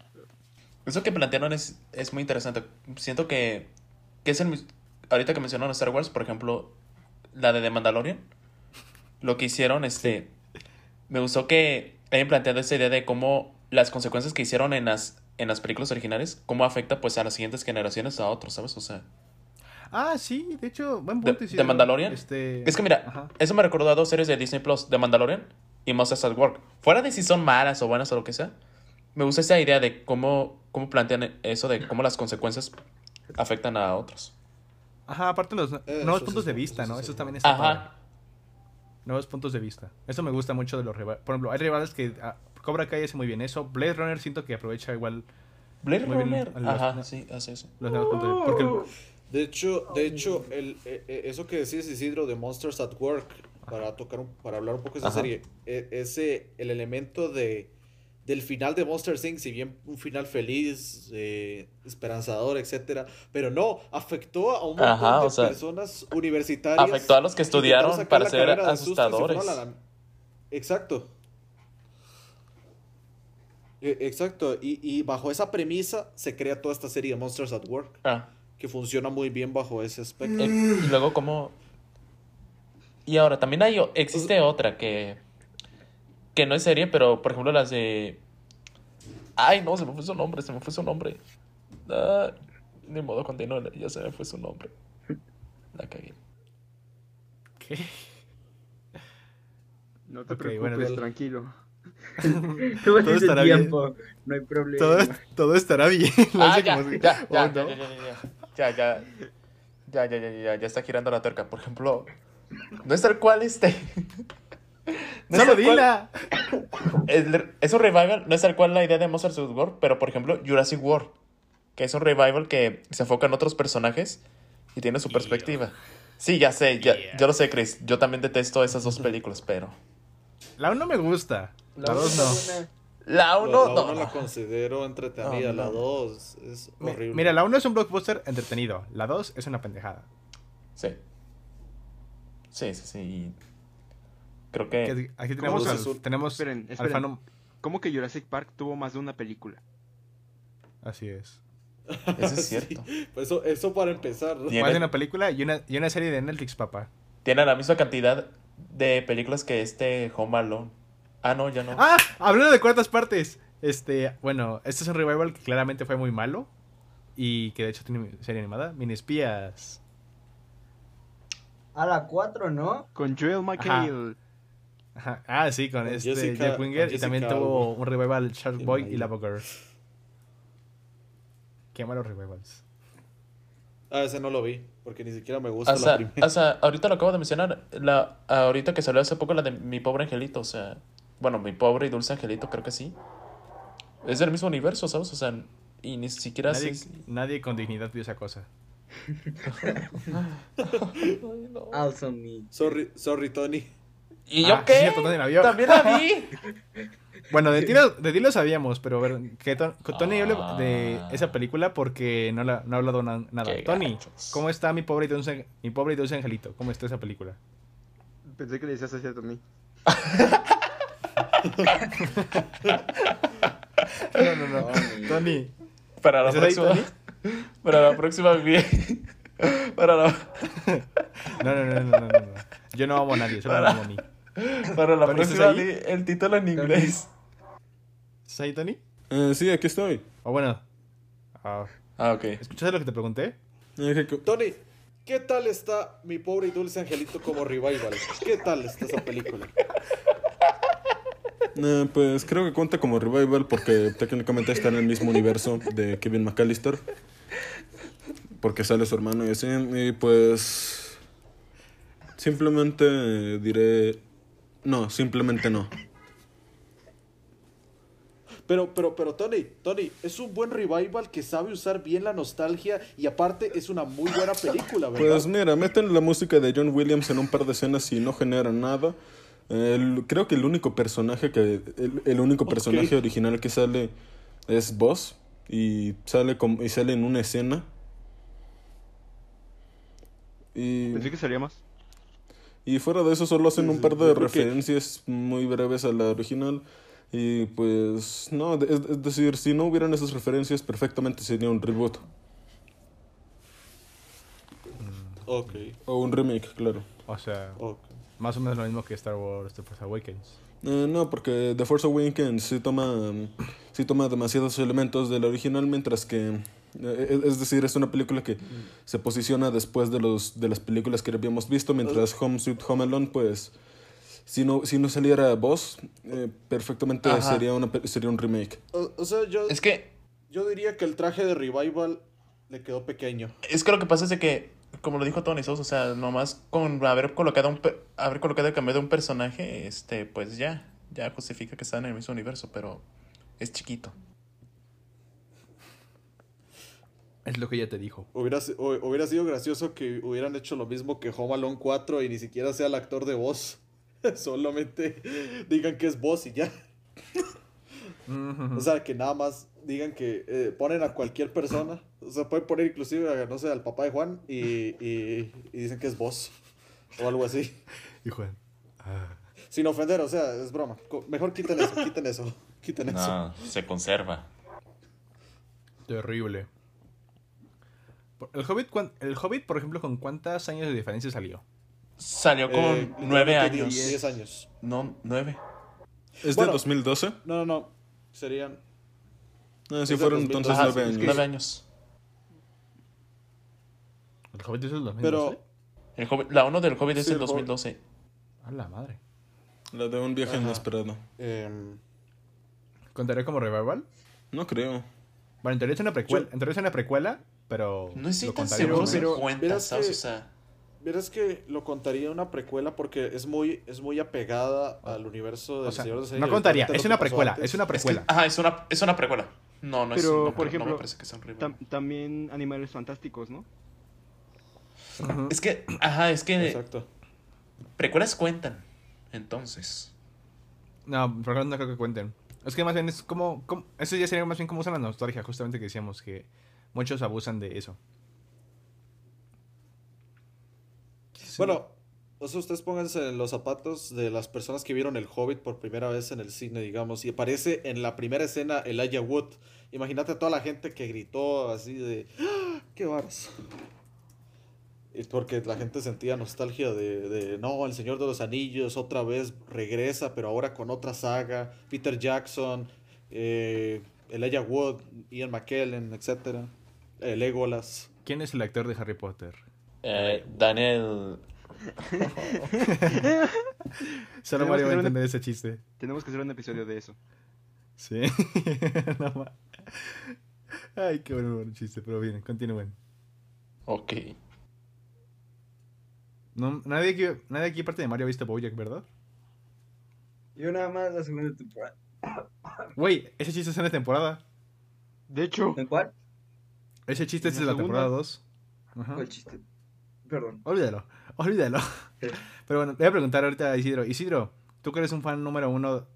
Eso que plantearon es, es muy interesante. Siento que, que es el ahorita que mencionaron Star Wars, por ejemplo, la de The Mandalorian, lo que hicieron, este, me gustó que hayan planteado esa idea de cómo las consecuencias que hicieron en las, en las películas originales, cómo afecta pues a las siguientes generaciones a otros, ¿sabes? O sea, Ah, sí, de hecho, buen ¿De- punto. de Isidro. Mandalorian? Este... es que mira, Ajá. eso me recordó a dos series de Disney Plus, The Mandalorian y Monsters at Work. Fuera de si son malas o buenas o lo que sea, me gusta esa idea de cómo, cómo plantean eso de cómo las consecuencias afectan a otros. Ajá, aparte los eso nuevos sí puntos de vista, eso ¿no? sí Eso está también está padre. Ajá. Nuevos puntos de vista. Eso me gusta mucho de los rivales. Por ejemplo, hay rivales que ah, Cobra Kai hace muy bien eso. Blade Runner siento que aprovecha igual Blade Muy bien, Runner. los- Ajá, sí, hace eso. los nuevos puntos de vista. Porque el- De hecho, de hecho, el, eh, eh, eso que decís Isidro de Monsters at Work, para tocar un- para hablar un poco de esa Ajá. serie, eh, ese, el elemento de del final de Monster Inc., si bien un final feliz, eh, esperanzador, etcétera, pero no, afectó a un montón Ajá, de sea, personas universitarias. afectó a los que estudiaron para ser asustadores. la- Exacto. Eh, Exacto, y, y bajo esa premisa se crea toda esta serie de Monsters at Work, Ah, que funciona muy bien bajo ese aspecto. eh, y luego como... Y ahora también hay, o- existe otra que... Que no es serie, pero por ejemplo las de... Ay, no, se me fue su nombre, se me fue su nombre. Ah, ni modo, continúa, ya se me fue su nombre. La cagué. ¿Qué? No te preocupes, bueno, tranquilo. Tú <laughs> Todo estará bien. tiempo, no hay problema. Todo, todo estará bien. <laughs> Ah, Oh, no. ya, ya, ya, ya, ya, ya, ya, ya, ya, ya está girando la tuerca. Por ejemplo, no es tal cual este. <laughs> No Solo cual- dila. es un revival, no es tal cual la idea de Monsters World, pero por ejemplo, Jurassic World, que es un revival que se enfoca en otros personajes y tiene su perspectiva. Sí, ya sé, ya, Yeah. yo lo sé, Chris. Yo también detesto esas dos películas, pero. La 1 me gusta. La La 2 otra no. La La- uno, la no. uno la considero entretenida, No, la no. 2 es horrible. Mira, la 1 es un blockbuster entretenido. La 2 es una pendejada. Sí. Sí, sí, sí. Creo que. Aquí tenemos ¿Cómo al, tenemos Esperen, esperen. fandom. ¿Cómo que Jurassic Park tuvo más de una película? Así es. Eso es <laughs> Sí, cierto. pues eso, eso para empezar. ¿no? Más de una película y una, y una serie de Netflix, papá. Tiene la misma cantidad de películas que este Home Alone. Ah, no, ya no. Ah, hablando de cuartas partes. Este, bueno, este es un revival que claramente fue muy malo. Y que de hecho tiene serie animada. Mini espías. A la 4, ¿no? Con Joel McHale. Ajá. Ah, sí, con, Con este Jessica- Jack Winger. Y también tuvo un revival Shark Boy y. Lava Girl. Qué malos revivals. Ah, ese no lo vi, porque ni siquiera me gusta o, la sea, primera. o sea, ahorita lo acabo de mencionar. La, ahorita que salió hace poco la de Mi Pobre Angelito. O sea, bueno, Mi Pobre y Dulce Angelito, creo que sí. Es del mismo universo, ¿sabes? O sea, y ni siquiera Nadie, se- nadie con dignidad vio esa cosa. <laughs> Ay, no. Also me. Sorry, sorry, Tony. ¿Y yo Ah, qué? cierto, nadie la vio. También la vi. <laughs> Bueno, de ti lo, de ti lo sabíamos, pero a ver, que Ton- Tony hable de Ah. esa película porque no, la, no ha hablado na- nada. Qué Tony, gachos. ¿cómo está mi pobre, y dulce, mi pobre y dulce angelito? ¿Cómo está esa película? Pensé que le decías así a Tony. <laughs> No, no, no. Tony. Tony, Para la ¿estás ahí, próxima. Tony? Para la próxima vi- Para la, No, no, no, no, no, no. Yo no amo a nadie, solo amo a mí. para la Tony, ¿estás próxima ahí? vi el título en inglés. ¿Estás ahí, Tony? Eh, sí, aquí estoy. O bueno. ah, Ah, ok. ¿Escuchaste lo que te pregunté? Eh, Tony, ¿qué tal está mi pobre y dulce angelito como revival? ¿Qué tal está esa película? Eh, pues creo que cuenta como revival porque técnicamente está en el mismo universo de Kevin McAllister. Porque sale su hermano y así. Y pues. Simplemente diré. No, simplemente no. Pero, pero, pero, Tony, Tony, es un buen revival que sabe usar bien la nostalgia y aparte es una muy buena película, ¿verdad? Pues mira, meten la música de John Williams en un par de escenas y no genera nada. El- creo que el único personaje que el, el único personaje original que sale es Boss y sale como y sale en una escena. Y, Pensé que sería más. y fuera de eso solo hacen Sí, un par de que- referencias muy breves a la original. Y pues no, de- es, es decir, si no hubieran esas referencias perfectamente sería un reboot Ok, o un remake, claro. O sea, ok. Más o menos lo mismo que Star Wars The Force Awakens. Eh, no, porque The Force Awakens sí toma, mm, sí toma demasiados elementos de la original, mientras que, eh, es es decir, es una película que se posiciona después de, los, de las películas que habíamos visto, mientras Home Sweet Home Alone, pues, si no, si no saliera Boss, eh, perfectamente Ajá. sería, una, sería un remake. O, o sea, yo, Es que, yo diría que el traje de revival le quedó pequeño. es que lo que pasa es de que, como lo dijo Tony Sos, o sea, nomás con haber colocado un haber colocado el cambio de un personaje, este, pues ya, ya justifica que está en el mismo universo, pero es chiquito. Es lo que ella te dijo. Hubiera, hubiera sido gracioso que hubieran hecho lo mismo que Home Alone 4 y ni siquiera sea el actor de voz. <laughs> Solamente digan que es voz y ya. O sea, que nada más digan que eh, ponen a cualquier persona. O sea, pueden poner inclusive, no sé, al papá de Juan y, y- y dicen que es voz. O algo así. Y Juan. ah. Sin ofender, o sea, es broma. Mejor quiten eso, quiten eso. Quiten eso. No, se conserva. Terrible. El Hobbit, el Hobbit, por ejemplo, ¿con cuántos años de diferencia salió? Salió con Eh, nueve años. 10 años. No, nueve. ¿Es Bueno. de 2012? No, no, no. Serían. Ah, sí, Es fueron 2012. entonces nueve años. nueve años. ¿El Hobbit es el 2012? Pero. El Hobbit- la uno del Hobbit es Sí, el el Hobbit. 2012. A la madre. La de un viaje Ajá. inesperado. em, ¿Contaría como revival? No creo. Bueno, en teoría es una precuela, Yo- en teoría es una precuela, pero... No estoy tan contaría seguro pero- cuenta, verás ¿sabes? que- O sea, Verás que lo contaría una precuela porque es muy, es muy apegada al universo del O sea, Señor de los no contaría, es una precuela, es una es que, precuela. ajá, es una, es una precuela. No, no es no, por no me ejemplo, parece que sea un. Tam- también Animales Fantásticos, ¿no? Es que, ajá, es que Exacto. precuelas cuentan. Entonces, No, ejemplo, no creo que cuenten. Es que más bien es como, como- Eso ya sería más bien como usan la nostalgia, justamente que decíamos que muchos abusan de eso. Bueno, o sea, ustedes pónganse en los zapatos de las personas que vieron El Hobbit por primera vez en el cine, digamos, y aparece en la primera escena Elijah Wood. Imagínate a toda la gente que gritó así de ¡Ah! ¡Qué varas! Y porque la gente sentía nostalgia de, de, no, El Señor de los Anillos otra vez regresa, pero ahora con otra saga. Peter Jackson, eh, Elijah Wood, Ian McKellen, etc. Eh, Legolas. ¿Quién es el actor de Harry Potter? eh, Daniel. <laughs> Solo Mario va a entender ese chiste. Tenemos que hacer un episodio de eso. Sí. <laughs> No ma- Ay, qué bueno buen chiste, pero bien, continúen. Ok. No, nadie, aquí, nadie aquí parte de Mario ha visto Bojack, ¿verdad? Yo nada más la segunda temporada. Güey, ese chiste es en la temporada. De hecho, ¿En cuál? Ese chiste ¿En es la de la segunda? temporada 2. Ajá. ¿Cuál chiste? Perdón. Olvídalo, olvídalo. Sí. Pero bueno, le voy a preguntar ahorita a Isidro. Isidro, tú que eres un fan número uno.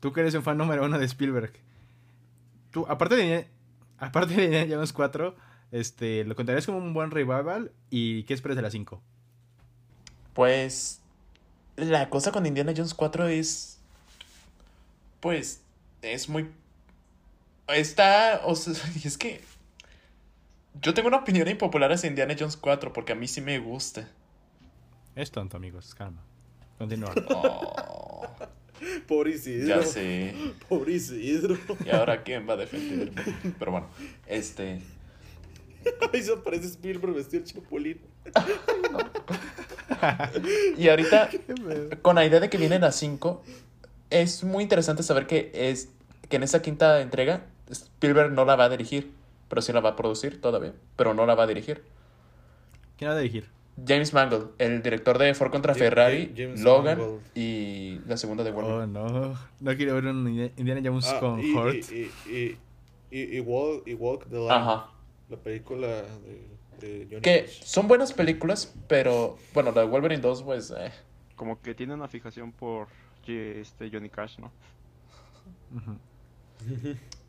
Tú que eres un fan número uno de Spielberg. Tú, aparte de, aparte de Indiana Jones 4, este, ¿lo contarías como un buen revival? ¿Y qué esperas de la 5? Pues. La cosa con Indiana Jones 4 es. Pues. Es muy. Está. O sea, <laughs> es que. Yo tengo una opinión impopular hacia Indiana Jones 4 porque a mí sí me gusta. Es tonto, amigos. Calma. Continúa. <laughs> Oh, Pobre Isidro. ya sé. Pobre Isidro. ¿Y ahora quién va a defenderme? Pero bueno, este. <laughs> Ahí se aparece Spielberg vestido el chapulín. <laughs> Y ahorita, con la idea de que vienen las 5, es muy interesante saber que, es, que en esa quinta entrega Spielberg no la va a dirigir, pero sí la va a producir todavía, pero no la va a dirigir. ¿Quién va a dirigir? James Mangold, el director de Ford contra Ferrari, Jam- James Logan Mangold. y la segunda de Wolverine. Oh, no. No quiero ver un Indi- Indiana Jones Ah, con y, Hurt. y, y, y, y, y Walk, y Walk the Line. Ajá. La película de, de Johnny Que son buenas películas, pero bueno, la de Wolverine 2, pues. eh, Como que tiene una fijación por este Johnny Cash, ¿no? Ujú. <laughs>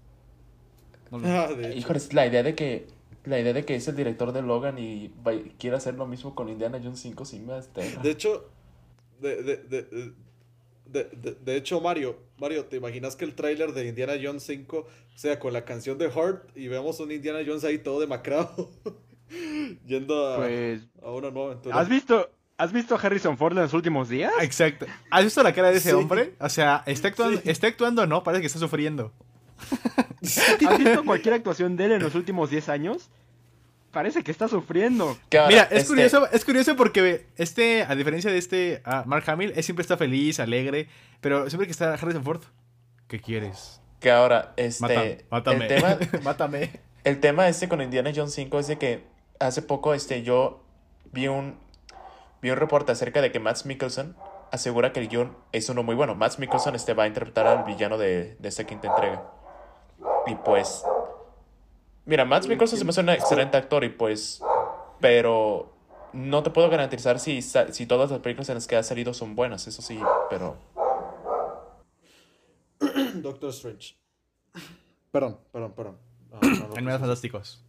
No lo- Ah, de hecho. Híjoles, la idea de que. La idea de que es el director de Logan y va- quiere hacer lo mismo con Indiana Jones 5 sí me aterra. De hecho, de, de, de, de, de- de hecho, Mario, Mario, ¿te imaginas que el tráiler de Indiana Jones 5 sea con la canción de Heart y veamos un Indiana Jones ahí todo demacrado? <laughs> Yendo a, Pues, a una nueva aventura. ¿has visto, ¿has visto a Harrison Ford en los últimos días? Exacto. ¿Has visto la cara de ese Sí. hombre? O sea, está actuando, Sí. está actuando o no, parece que está sufriendo. <laughs> <laughs> ¿Has visto cualquier actuación de él en los últimos 10 años? Parece que está sufriendo. Ahora, Mira, es este, curioso, es curioso porque este, a diferencia de este ah, Mark Hamill, él siempre está feliz, alegre, pero siempre que está Harrison Ford, ¿qué quieres? Que ahora, este. Mata- mátame. El tema, <laughs> <laughs> Mátame. el tema este con Indiana Jones 5 es de que hace poco este, yo vi un, vi un reporte acerca de que Matt Mikkelsen asegura que el guion es uno muy bueno. Matt Mikkelsen este, va a interpretar al villano de, de esta quinta entrega. Y pues. Mira, Matt Mikkelsen se me hace un excelente actor y pues. Pero. No te puedo garantizar si, si todas las películas en las que ha salido son buenas, eso sí, pero. <coughs> Doctor Strange. Perdón, perdón, perdón. No, no, no, fantásticos.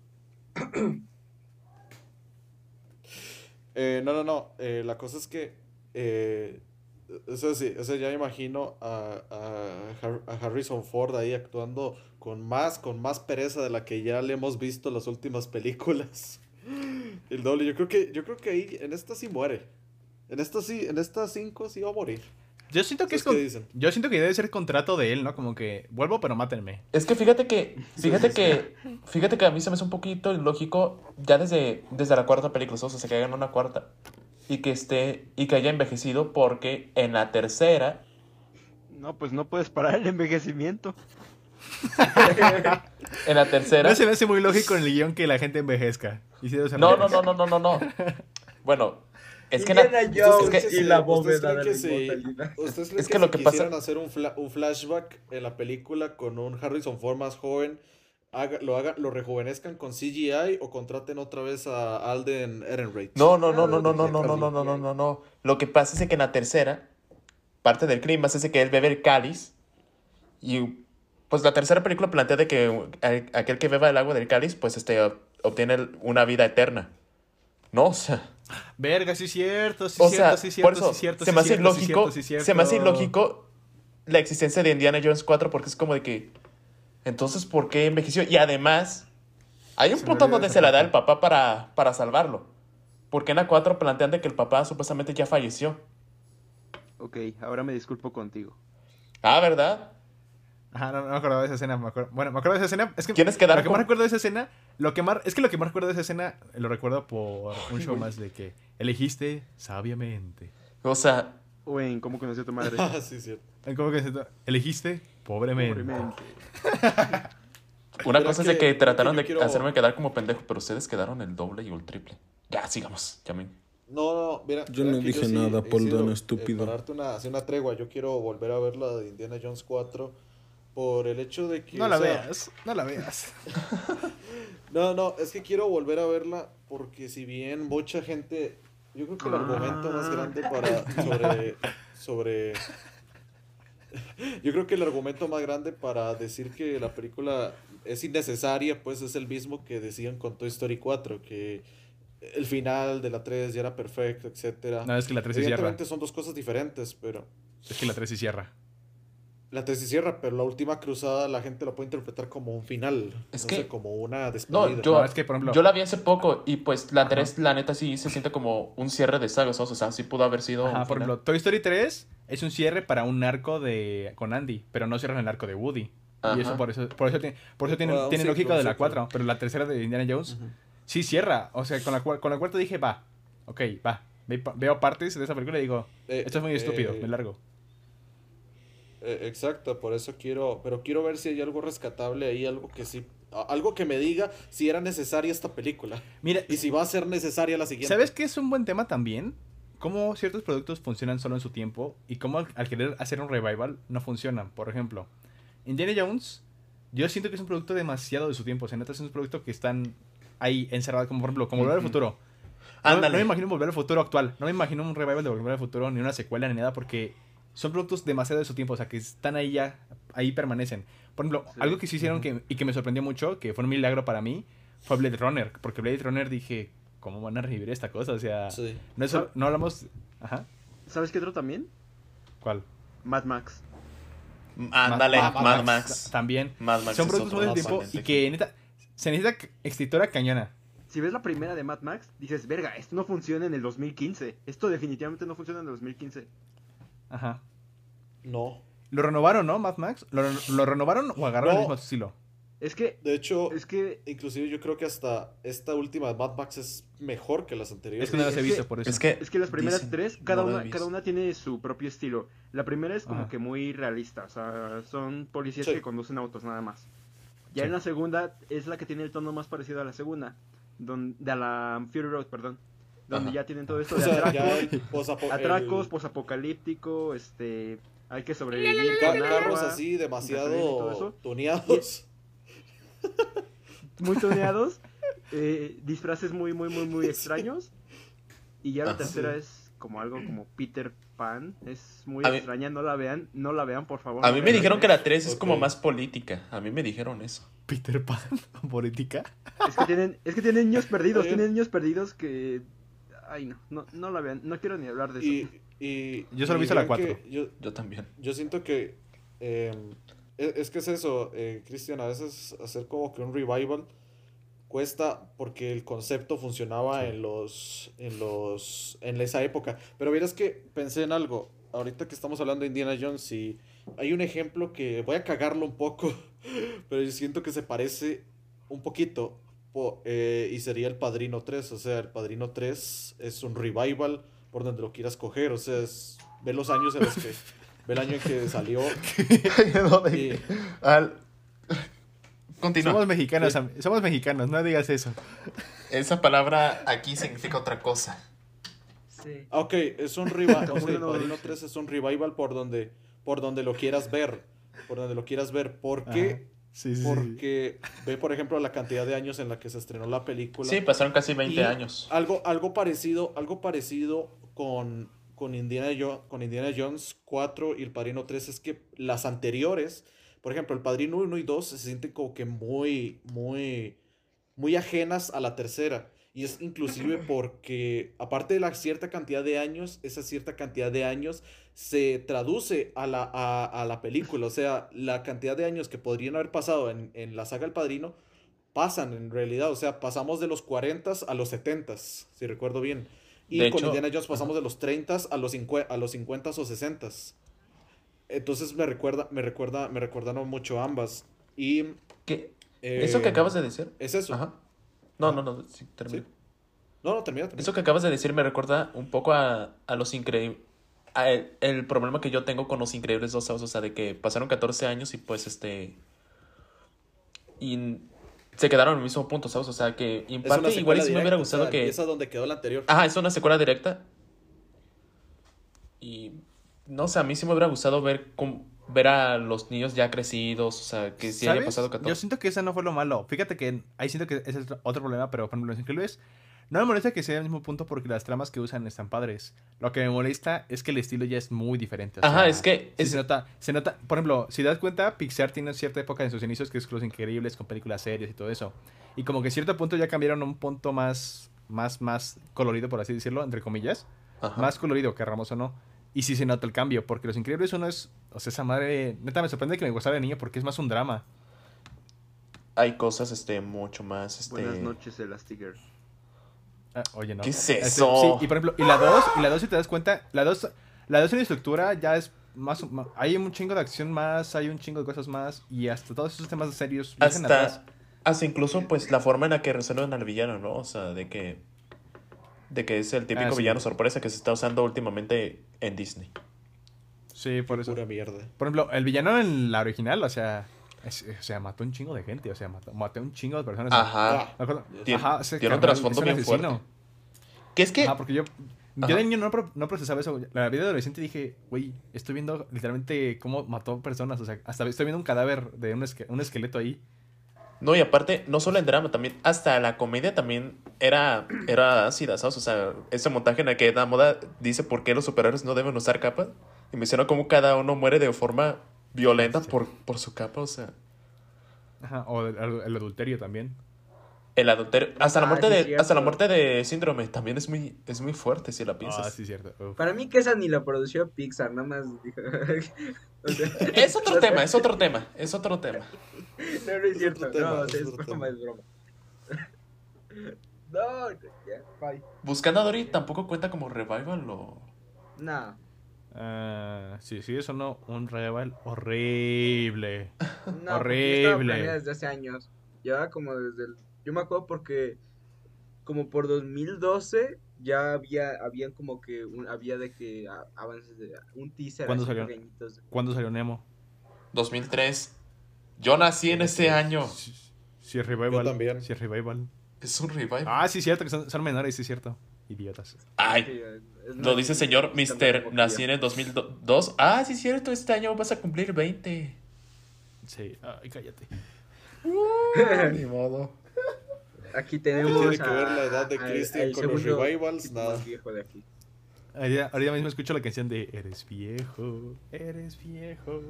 Eh, no, no, no. eh, la cosa es que. Eh, eso sí, eso ya me imagino a, a Har- a Harrison Ford ahí actuando con más, con más pereza de la que ya le hemos visto en las últimas películas. <laughs> El doble. Yo creo que, yo creo que ahí, en esta sí muere. En esta sí, en estas cinco sí va a morir. Yo siento que es ¿Ustedes con- dicen? yo siento que debe ser contrato de él, ¿no? Como que vuelvo, pero mátenme. Es que fíjate que, fíjate que, fíjate que a mí se me hace un poquito ilógico ya desde, desde la cuarta película, o sea, que hagan una cuarta y que esté, y que haya envejecido porque en la tercera, No, pues no puedes parar el envejecimiento. <laughs> en la tercera, No se me hace muy lógico en el guion que la gente envejezca. Y si no, no, no, no, no, no, no, bueno, es que, la- es que- ¿Ustedes y la bóveda de la creen Es que, que lo si que pasa- hacer un, fla- un flashback en la película con un Harrison Ford más joven, haga- lo, hagan, lo rejuvenezcan con CGI o contraten otra vez a Alden Ehrenreich? no, no, no, no, no, no, no, no, no, no, no, no, no, lo que pasa es que en la tercera, parte del crimen es que él bebe el cáliz y pues la tercera película plantea de que aquel que beba el agua del cáliz, pues este, obtiene una vida eterna. No, o sea, Verga, sí es cierto, sí o es cierto, sea, sí es cierto, por eso, sí es cierto. se me es hace cierto, sí es ilógico, cierto, sí es cierto. se me hace ilógico la existencia de Indiana Jones 4 porque es como de que, entonces, ¿por qué envejeció? Y además, hay un Se punto donde se la da el papá para, para salvarlo. Porque en la 4 plantean de que el papá supuestamente ya falleció. Ok, ahora me disculpo contigo. Ah, ¿verdad? Ajá, no, no me acordaba de esa escena. me acuerdo- Bueno, me acuerdo de esa escena. Es que ¿Quieres quedar lo que con- más recuerdo de esa escena, lo que más, es que lo que más recuerdo de esa escena lo recuerdo por un show más de que elegiste sabiamente. O sea, Owen, ¿cómo conocí a tu madre? Ah, <laughs> sí, cierto. ¿Cómo to- elegiste pobremente? Pobremente. <laughs> una cosa es que- de que trataron de quiero- hacerme quedar como pendejo, pero ustedes quedaron el doble y el triple. Ya, sigamos, llamen. No, no, mira. Yo mira no dije sí, nada, eh, Paul Dano, eh, estúpido. darte una, hacer una tregua, yo quiero volver a ver la de Indiana Jones 4 por el hecho de que... No o la sea, veas, no la veas. <laughs> No, no, es que quiero volver a verla porque si bien mucha gente, yo creo que el Ah. argumento más grande para sobre sobre yo creo que el argumento más grande para decir que la película es innecesaria, pues es el mismo que decían con Toy Story 4, que el final de la 3 ya era perfecto, etcétera. No, es que la 3 sí cierra. Son dos cosas diferentes, pero Es que la 3 sí cierra. La tesis cierra, pero la última cruzada la gente lo puede interpretar como un final. Es no que- sé, como una despedida. No, yo, No, es que, por ejemplo- yo la vi hace poco y pues la 3, la neta, sí se siente como un cierre de saga, ¿sabes? O sea, sí pudo haber sido Ajá, un por final. ejemplo, Toy Story 3 es un cierre para un arco de con Andy, pero no cierran el arco de Woody. Y eso por eso, por eso tiene, por eso tiene, tiene lógica de la ciclo. 4, pero la tercera de Indiana Jones sí cierra. O sea, con la, con la cuarta dije, va, ok, va. Ve- Veo partes de esa película y digo, Eh, esto es muy estúpido, eh, me largo. Eh, exacto, por eso quiero, pero quiero ver si hay algo rescatable ahí, algo que sí, algo que me diga si era necesaria esta película Mira, y si va a ser necesaria la siguiente. ¿sabes qué es un buen tema también? Cómo ciertos productos funcionan solo en su tiempo y cómo al, al querer hacer un revival no funcionan. Por ejemplo, Indiana Jones, yo siento que es un producto demasiado de su tiempo. Se nota es un producto que están ahí encerrados, como por ejemplo, como Volver al. Futuro. No, me imagino un Volver al Futuro actual. No me imagino un revival de Volver al Futuro, ni una secuela, ni nada, porque son productos demasiado de su tiempo. O sea, que están ahí ya, ahí permanecen. Por ejemplo, Sí. algo que sí hicieron que, y que me sorprendió mucho, que fue un milagro para mí, fue Blade Runner. Porque Blade Runner dije, ¿cómo van a revivir esta cosa? O sea, Sí. no, es no hablamos... Ajá. ¿Sabes qué otro también? ¿Cuál? Mad Max. Ándale, Ma- Mad, Max. También. Mad Max Son productos muy del tiempo y que, neta, se necesita escritora cañona. Si ves la primera de Mad Max, dices, verga, esto no funciona en el 2015. Esto definitivamente no funciona en el 2015. Ajá. No. Lo renovaron, ¿no, Mad Max? ¿Lo, lo renovaron o agarraron No. el mismo estilo? Es que, De hecho, es que, inclusive yo creo que hasta esta última de Mad Max es mejor que las anteriores. Es que no las he es visto, que- por eso. Es que, es que las primeras dicen, tres, cada, no una, cada una tiene su propio estilo. La primera es como Ajá. que muy realista, o sea, son policías Sí. que conducen autos nada más. Ya Sí. en la segunda es la que tiene el tono más parecido a la segunda, don- de la Fury Road, perdón. Donde Ajá. ya tienen todo esto <laughs> O de sea, atracos, posapo- atracos, el- posapocalíptico, este, hay que sobrevivir ca- con carros agua, así demasiado tuneados. <laughs> muy toneados, <laughs> eh, disfraces muy, muy, muy, muy extraños. Y ya la tercera es como algo como Peter Pan, es muy A mí- extraña, no la vean, no la vean por favor. a mí me dijeron que la 3 es Ok. como más política. A mí me dijeron eso. Peter Pan, política. Es que tienen, es que tienen niños perdidos, tienen niños perdidos que... Ay, no, no, no la vean, no quiero ni hablar de eso. Y, y- Yo solo visto la vean que cuatro. Yo, Yo también. yo siento que eh, es, es que es eso, eh, Cristian, a veces hacer como que un revival cuesta porque el concepto funcionaba en los en los en esa época. Pero verás que pensé en algo. Ahorita que estamos hablando de Indiana Jones y hay un ejemplo que voy a cagarlo un poco, <laughs> pero yo siento que se parece un poquito po- eh, y sería El Padrino 3, o sea, El Padrino 3 es un revival por donde lo quieras coger, o sea, es ve los años en los que ve el año en que salió <laughs> y Al... Continúa. Somos mexicanos, somos mexicanos, no digas eso. Esa palabra aquí significa otra cosa. Sí. Ok, es un revival. El <laughs> Padrino dice. 3 es un revival por donde, por donde lo quieras ver. Por donde lo quieras ver. ¿Por qué? Ajá. Sí, sí, sí. Porque ve, por ejemplo, la cantidad de años en la que se estrenó la película. Sí, pasaron casi 20 Y años. Algo, algo parecido, algo parecido con, con, Indiana con Indiana Jones 4 y El Padrino 3 es que las anteriores, por ejemplo, El Padrino 1 y 2 se sienten como que muy, muy, muy ajenas a la tercera. Y es inclusive porque, aparte de la cierta cantidad de años, esa cierta cantidad de años se traduce a la, a, a la película. O sea, la cantidad de años que podrían haber pasado en, en la saga El Padrino pasan en realidad. O sea, pasamos de los 40 a los 70, si recuerdo bien. Y De con hecho, Indiana Jones pasamos de los 30 a los, 50, a los 50 o 60. Entonces me recuerda, me recuerda, me recordaron mucho ambas. Y ¿Qué? eh, ¿Eso que acabas de decir? Es eso. Ajá. No, no, no, sí, termina. Sí. No, no, termina, termina. Eso que acabas de decir me recuerda un poco a, a los increíbles. El, el problema que yo tengo con los increíbles dos, ¿sabes? o sea, de que pasaron 14 años y pues este. Y se quedaron en el mismo punto, ¿sabes? O sea, que en parte igual sí me hubiera o gustado sea, que. Empieza donde quedó la anterior. Ajá, es una secuela directa. Y no sé, a mí sí me hubiera gustado ver cómo- ver a los niños ya crecidos, o sea, que sí haya pasado Yo 14. siento que ese no fue lo malo. Fíjate que ahí siento que ese es otro problema, pero por ejemplo, Los Increíbles no me molesta que sea el mismo punto porque las tramas que usan están padres. Lo que me molesta es que el estilo ya es muy diferente. o Ajá, sea, es que es- se nota, se nota, por ejemplo, si das cuenta, Pixar tiene cierta época en sus inicios que es Los Increíbles con películas serias y todo eso. Y como que a cierto punto ya cambiaron a un punto más, más, más colorido, por así decirlo, entre comillas. Ajá. Más colorido, querramos o no. Y sí se nota el cambio, porque Los Increíbles uno es, o sea, esa madre, neta me sorprende que me gustara de niño porque es más un drama. Hay cosas, este, mucho más, este... Buenas noches, Elastigirl. Ah, oye, no. ¿Qué es Este, eso? sí, y por ejemplo, y la 2, y la 2 si te das cuenta, la 2, la 2 en estructura ya es más, hay un chingo de acción más, hay un chingo de cosas más, y hasta todos esos temas serios atrás. Hasta, hasta incluso, pues, la forma en la que resuelven al villano, ¿no? O sea, de que... De que es el típico Ah, sí. villano sorpresa que se está usando últimamente en Disney. Sí, por eso. Pura mierda. Por ejemplo, el villano en la original, o sea, es- o sea, mató un chingo de gente, o sea, mató, mató un chingo de personas. Ajá. Acuerdo- Tiene- Ajá, tiene un trasfondo bien fuerte. Que es que... Ajá, porque yo, Ajá. yo de niño no, no procesaba eso. La vida de adolescente dije, güey, estoy viendo literalmente cómo mató personas. O sea, hasta estoy viendo un cadáver de un, esque- un esqueleto ahí. No, y aparte, no solo en drama, también hasta la comedia también era, era ácida, ¿sabes? O sea, ese montaje en el que la moda dice por qué los superhéroes no deben usar capas. Y menciona cómo cada uno muere de forma violenta Sí. por, por su capa, o sea. Ajá, o el, el adulterio también. El adulterio. Hasta la Ah, muerte sí, de. cierto. Hasta la muerte de síndrome también es muy, es muy fuerte si la Ah, piensas. sí, cierto. Uf. Para mí que esa ni la produció Pixar, nada más dijo. <laughs> O sea, Es otro tema, es otro tema, es otro tema. No, no es Es cierto. tema, no, es broma, tema. es broma. No, bye. Buscando a Dory tampoco cuenta como revival o. No. Ah, sí, sí, eso no, un revival horrible. No, Horrible. planeada desde hace años. Llevaba como desde el... Yo me acuerdo porque como por 2012 ya había habían como que un- había de que a- avances de un teaser ¿Cuándo salió? pequeñitos. ¿Cuándo salió Nemo? 2003. Yo nací en ese año. Sí, es revival. Yo también. Sí, es revival. Es un revival. Ah, sí, cierto, que son, son menores, sí, cierto. Idiotas. Sí, Ay, es lo dice el señor Mister. Nací en el 2002. Ah, sí, cierto, este año vas a cumplir 20. Sí, ay, cállate. <laughs> Ni modo. Aquí ¿Qué tenemos tiene que a- ver la edad de a- Christian con los revivals? Nada. Ahorita, mismo escucho la canción de Eres viejo, eres viejo,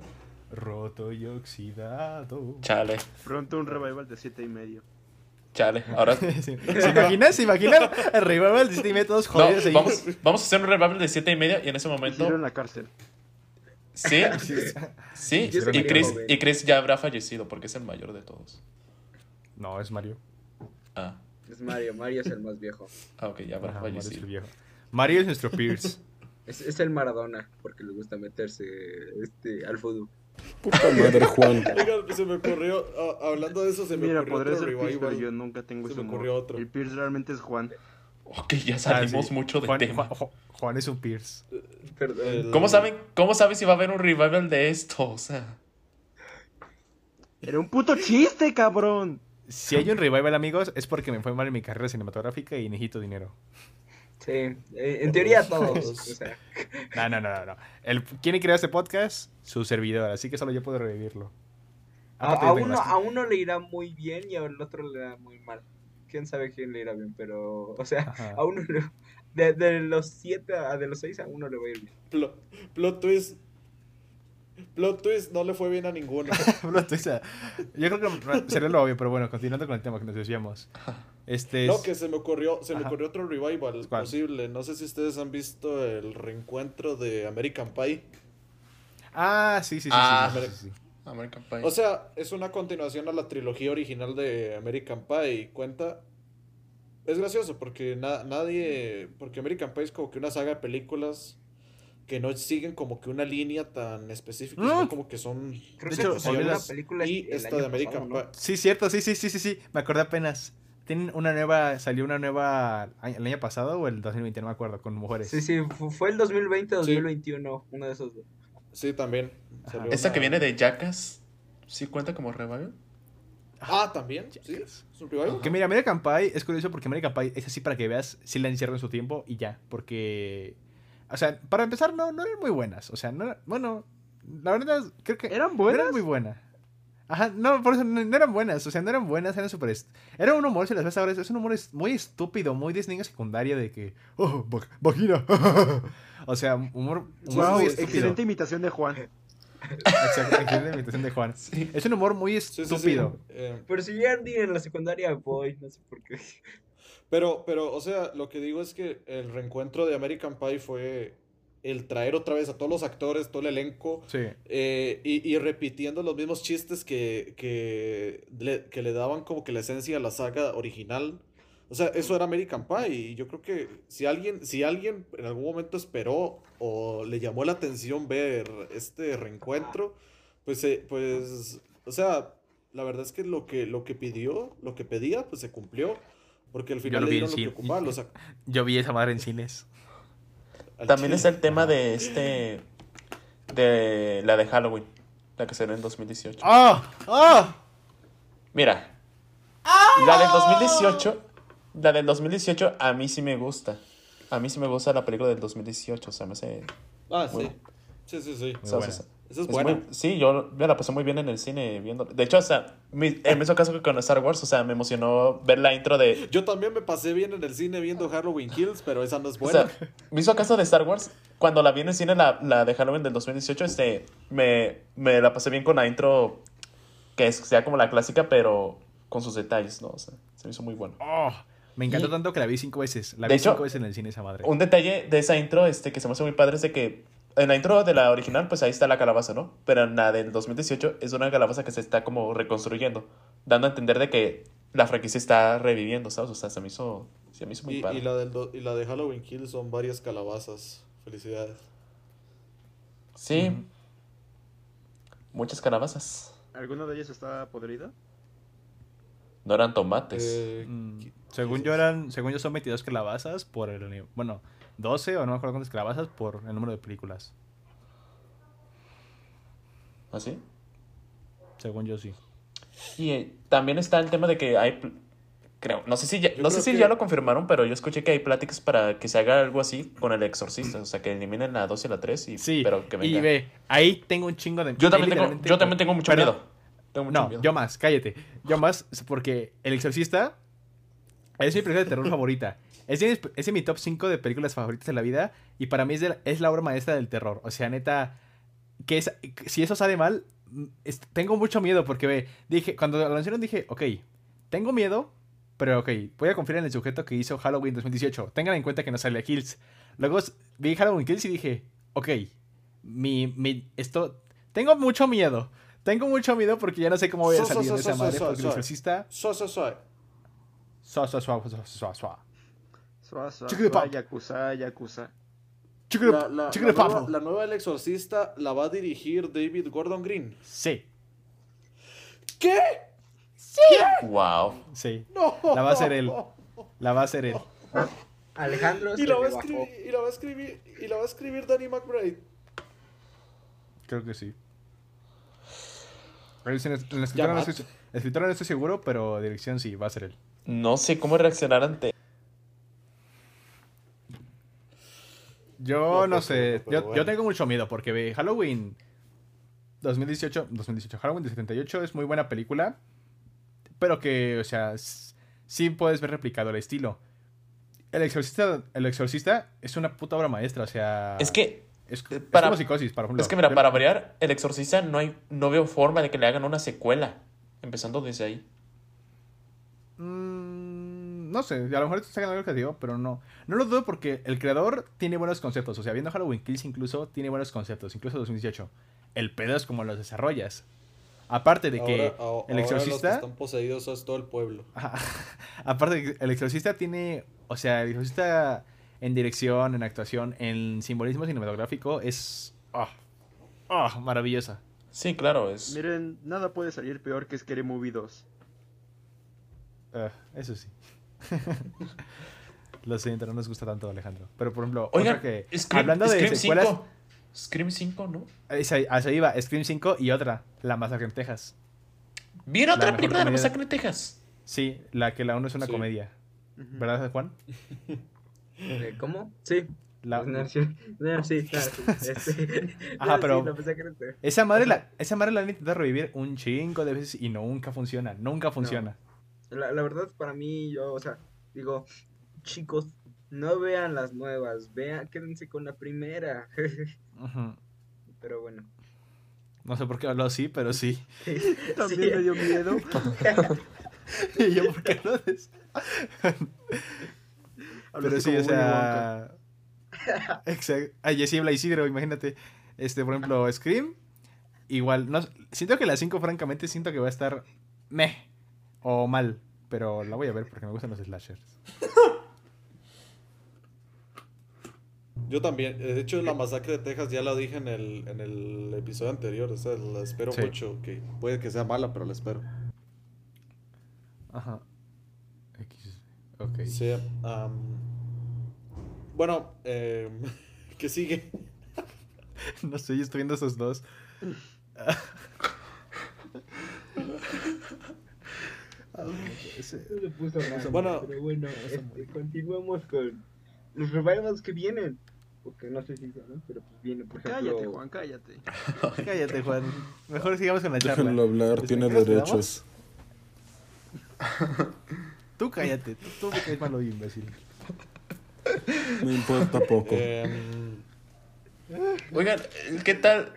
roto y oxidado. Chale, Pronto un revival de siete y medio. chale. Ahora. <laughs> ¿Se imaginan? ¿Se imaginan? El revival de City Media todos No, jodidos ahí. vamos, vamos a hacer un revival de 7 y media y en ese Hicieron momento. en la cárcel. Sí, <laughs> sí. Y Chris, y Chris ya habrá fallecido porque es el mayor de todos. No, es Mario. Ah, Es Mario, Mario es el más viejo. <laughs> ah ok, ya habrá Ajá, Mario es el viejo. Mario es nuestro Pierce. <laughs> Es, es el Maradona, porque le gusta meterse este, al fútbol. Puta madre, Juan. <laughs> Oigan, se me ocurrió, ah, hablando de eso, se me Mira, ocurrió podría otro ser Pierce, pero yo nunca tengo Se ese me humor. ocurrió otro. El Pierce realmente es Juan. Ok, ya salimos Ah, sí. mucho de Juan, tema. Juan- es un Pierce. Perdón. El- ¿Cómo saben, ¿Cómo sabes si va a haber un revival de esto? O sea. Era un puto chiste, cabrón. Si hay un revival, amigos, es porque me fue mal en mi carrera cinematográfica y necesito dinero. Sí, eh, en teoría todos. o <laughs> sea, No, no, no, no. no. El, ¿Quién creó este podcast? Su servidor, así que solo yo puedo revivirlo. a, uno, las- a uno le irá muy bien y al otro le irá muy mal. Quién sabe quién le irá bien, pero, o sea, Ajá. a uno le- de, de los siete a de los seis a uno le va a ir bien. Plo- plot twist. Plot twist, no le fue bien a ninguno. <laughs> Plot twist. Yo creo que sería lo obvio, pero bueno, continuando con el tema que nos desviamos. Este es... No, que se me ocurrió, se me ocurrió otro revival ¿Cuál? posible. No sé si ustedes han visto el reencuentro de American Pie. Ah, sí, sí, sí. Ah. sí, sí, sí, sí. American Pie. O sea, es una continuación a la trilogía original de American Pie. y Cuenta. Es gracioso porque na- nadie. Porque American Pie es como que una saga de películas que no siguen como que una línea tan específica, Mm. sino como que son. Creo De que hecho, salió una película Y el esta de American pasado, ¿no? Pie. Sí, cierto, sí, sí, sí, sí, sí. Me acordé apenas. Tienen una nueva, salió una nueva el año pasado o el 2020, no me acuerdo, con mujeres. Sí, sí, fu- fue el 2020 2021, uno de esos dos. Sí, también. Salió Esta una- que viene de Jackass, ¿sí cuenta como revival? Ah, también. Sí, es un revival. Que mira, American Pie es curioso porque American Pie es así para que veas si la encierro en su tiempo y ya. Porque. O sea, para empezar, no, no eran muy buenas. O sea, no era- bueno, la verdad, creo que. ¿Eran No buenas? eran muy buenas. Ajá, no, por eso no, no eran buenas. O sea, no eran buenas, eran súper. Era un humor, si las ves ahora, es un humor es- muy estúpido, muy de secundaria de que. ¡Oh, va- vagina! <laughs> o sea, humor, humor Wow, muy estúpido. excelente imitación de Juan. Exacto, excelente imitación de Juan. Es un humor muy Sí, sí, sí. estúpido. Eh, Pero si ya ni en la secundaria voy, no sé por qué. Pero, pero, o sea, lo que digo es que el reencuentro de American Pie fue el traer otra vez a todos los actores, todo el elenco, Sí. eh, y, y repitiendo los mismos chistes que, que, le, que le daban como que la esencia a la saga original. O sea, eso era American Pie. Y yo creo que si alguien, si alguien en algún momento esperó o le llamó la atención ver este reencuentro, pues, eh, pues, o sea, la verdad es que lo que, lo que pidió, lo que pedía, pues se cumplió. Porque al final lo le vi en lo que <laughs> Yo vi esa madre en cines. al También chile. está el tema de este. De la de Halloween. La que salió en 2018. ¡Ah! ¡Ah! Mira. La del 2018. La del 2018 a mí sí me gusta. A mí sí me gusta la película del 2018. O sea, me hace. Ah, sí. Bueno. Sí, sí, sí. o sea, buena. o Esa es muy- sí, yo me la pasé muy bien en el cine viendo. De hecho, o sea, mi- el mismo caso que con Star Wars, o sea, me emocionó ver la intro de. Yo también me pasé bien en el cine viendo Halloween Kills, pero esa no es O buena. sea, mismo caso de Star Wars, cuando la vi en el cine, la, la de Halloween del 2018, este, me, me la pasé bien con la intro, que es, sea como la clásica, pero con sus detalles, ¿no? O sea, se me hizo muy bueno. ¡Oh! Me encantó Y- tanto que la vi cinco veces. La De vi hecho, cinco veces en el cine esa madre. Un detalle de esa intro, este, que se me hace muy padre, es de que en la intro de la original, pues ahí está la calabaza, ¿no? Pero en la del 2018 es una calabaza que se está como reconstruyendo, dando a entender de que la franquicia está reviviendo, ¿sabes? O sea, se me hizo, se me hizo muy Y, padre. y la del do- y la de Halloween Kills son varias calabazas. Felicidades. Sí. Muchas calabazas. ¿Alguna de ellas está podrida? No eran tomates. Eh, Mm, ¿qué- según yo eran, según yo son 22 calabazas por el bueno, 12 o no me acuerdo cuántas calabazas por el número de películas. ¿Así? Según yo sí. Y eh, también está el tema de que hay, creo, no sé si ya, Yo no sé si que- ya lo confirmaron, pero yo escuché que hay pláticas para que se haga algo así con el exorcista, o sea, que eliminen la 2 y la 3 y Sí, pero que y venga. ve, ahí tengo un chingo de Yo también tengo, yo también tengo mucho Perdón. miedo. Tengo mucho No, miedo. yo más, cállate. Yo más, porque El Exorcista es mi película de terror favorita. Es de, es de mi top 5 de películas favoritas de la vida. Y para mí es, de es la obra maestra del terror. O sea, neta, que es, si eso sale mal, mm, es- tengo mucho miedo. Porque ve, dije, cuando lo anunciaron dije, ok, tengo miedo, pero ok, voy a confiar en el sujeto que hizo Halloween 2018. Tengan en cuenta que no sale a Kills. Luego vi Halloween Kills y dije, ok, mi, mi, esto, tengo mucho miedo. Tengo mucho miedo porque ya no sé cómo voy a So, so, salir so, de esa so, madre. so, Porque el so. exorcista. Suá, suá, suá, suá. Suá, suá, Chicle suá, pop. yakuza, yakuza. La, la- chicle la nueva, la nueva El Exorcista la va a dirigir David Gordon Green. Sí, ¿Qué? Wow. sí. No. La va a hacer él. La va a hacer él. Alejandro Y la, va a escribir, y la va a escribir, y la va a escribir Danny McBride. Creo que sí. En la estoy, no estoy seguro, pero dirección sí, va a ser él. No sé cómo reaccionar ante Yo No, no pues, sé. Yo, bueno. yo tengo mucho miedo porque ve Halloween 2018, 2018, Halloween de 78 es muy buena película, pero que, o sea, sí puedes ver replicado el estilo. El exorcista, el exorcista es una puta obra maestra, o sea, Es que es, es para- como psicosis, ejemplo. es que mira, para variar, el exorcista no hay no veo forma de que le hagan una secuela, empezando desde ahí. No sé, a lo mejor te sacan algo creativo, pero no. No lo dudo porque el creador tiene buenos conceptos. O sea, viendo Halloween Kills incluso tiene buenos conceptos, incluso 2018. El pedo es como los desarrollas. Aparte de que Ahora- el ahora los que exorcista. están poseídos es todo el pueblo. <laughs> Aparte de que el exorcista tiene. O sea, el exorcista en dirección, en actuación, en simbolismo cinematográfico es. ah, ah, maravillosa. Sí, claro, es Miren, nada puede salir peor que Scary Movie 2. Ah, eso sí. <laughs> Lo siento, no nos gusta tanto, Alejandro. Pero por ejemplo, Oigan, otra que. Scream, hablando de Scream secuelas. 5. Scream 5, ¿no? A eso iba, Scream 5 y otra, La Masacre en Texas. ¿Vieron La otra película de la masacre en Texas? Sí, la que la uno es una Sí. comedia. ¿Verdad, Juan? Eh, ¿Cómo? Sí. La- No, sí, no, sí, claro, <laughs> sí, este, <laughs> Ajá, no, pero-. Esa madre la, esa madre la han intentado revivir un chingo de veces y nunca funciona. Nunca funciona. La, la verdad, para mí, yo, o sea, digo, chicos, no vean las nuevas, vean, quédense con la primera. <laughs> Pero bueno. No sé por qué habló así, pero sí. <laughs> También Sí. me dio miedo. <laughs> y yo, ¿por qué habló de eso? Pero sí, o sea. Exacto. Ay, así habla Isidro, imagínate. Este, por ejemplo, Scream. Igual, no, siento que la 5, francamente, siento que va a estar meh o mal. Pero la voy a ver porque me gustan los slashers. <laughs> Yo también. De hecho, la masacre de Texas ya la dije en el, en el episodio anterior. O sea, la espero Sí. mucho. Que puede que sea mala, pero la espero. Ajá. X. Ok. Sí. bueno, eh, <laughs> ¿qué sigue? <laughs> No sé, yo estoy viendo esos dos. Se puso Bueno, pero bueno, este, continuamos con los revivals que vienen. Porque no sé si saben, pero pues viene, por ejemplo. Cállate, Juan, cállate. <laughs> Cállate, Juan. Mejor sigamos con la charla. Déjenlo hablar, Este, tiene ¿qué nos derechos. <laughs> Tú cállate. Tú, tú me caes malo, imbécil. Me importa poco. Em, Oigan, ¿qué tal,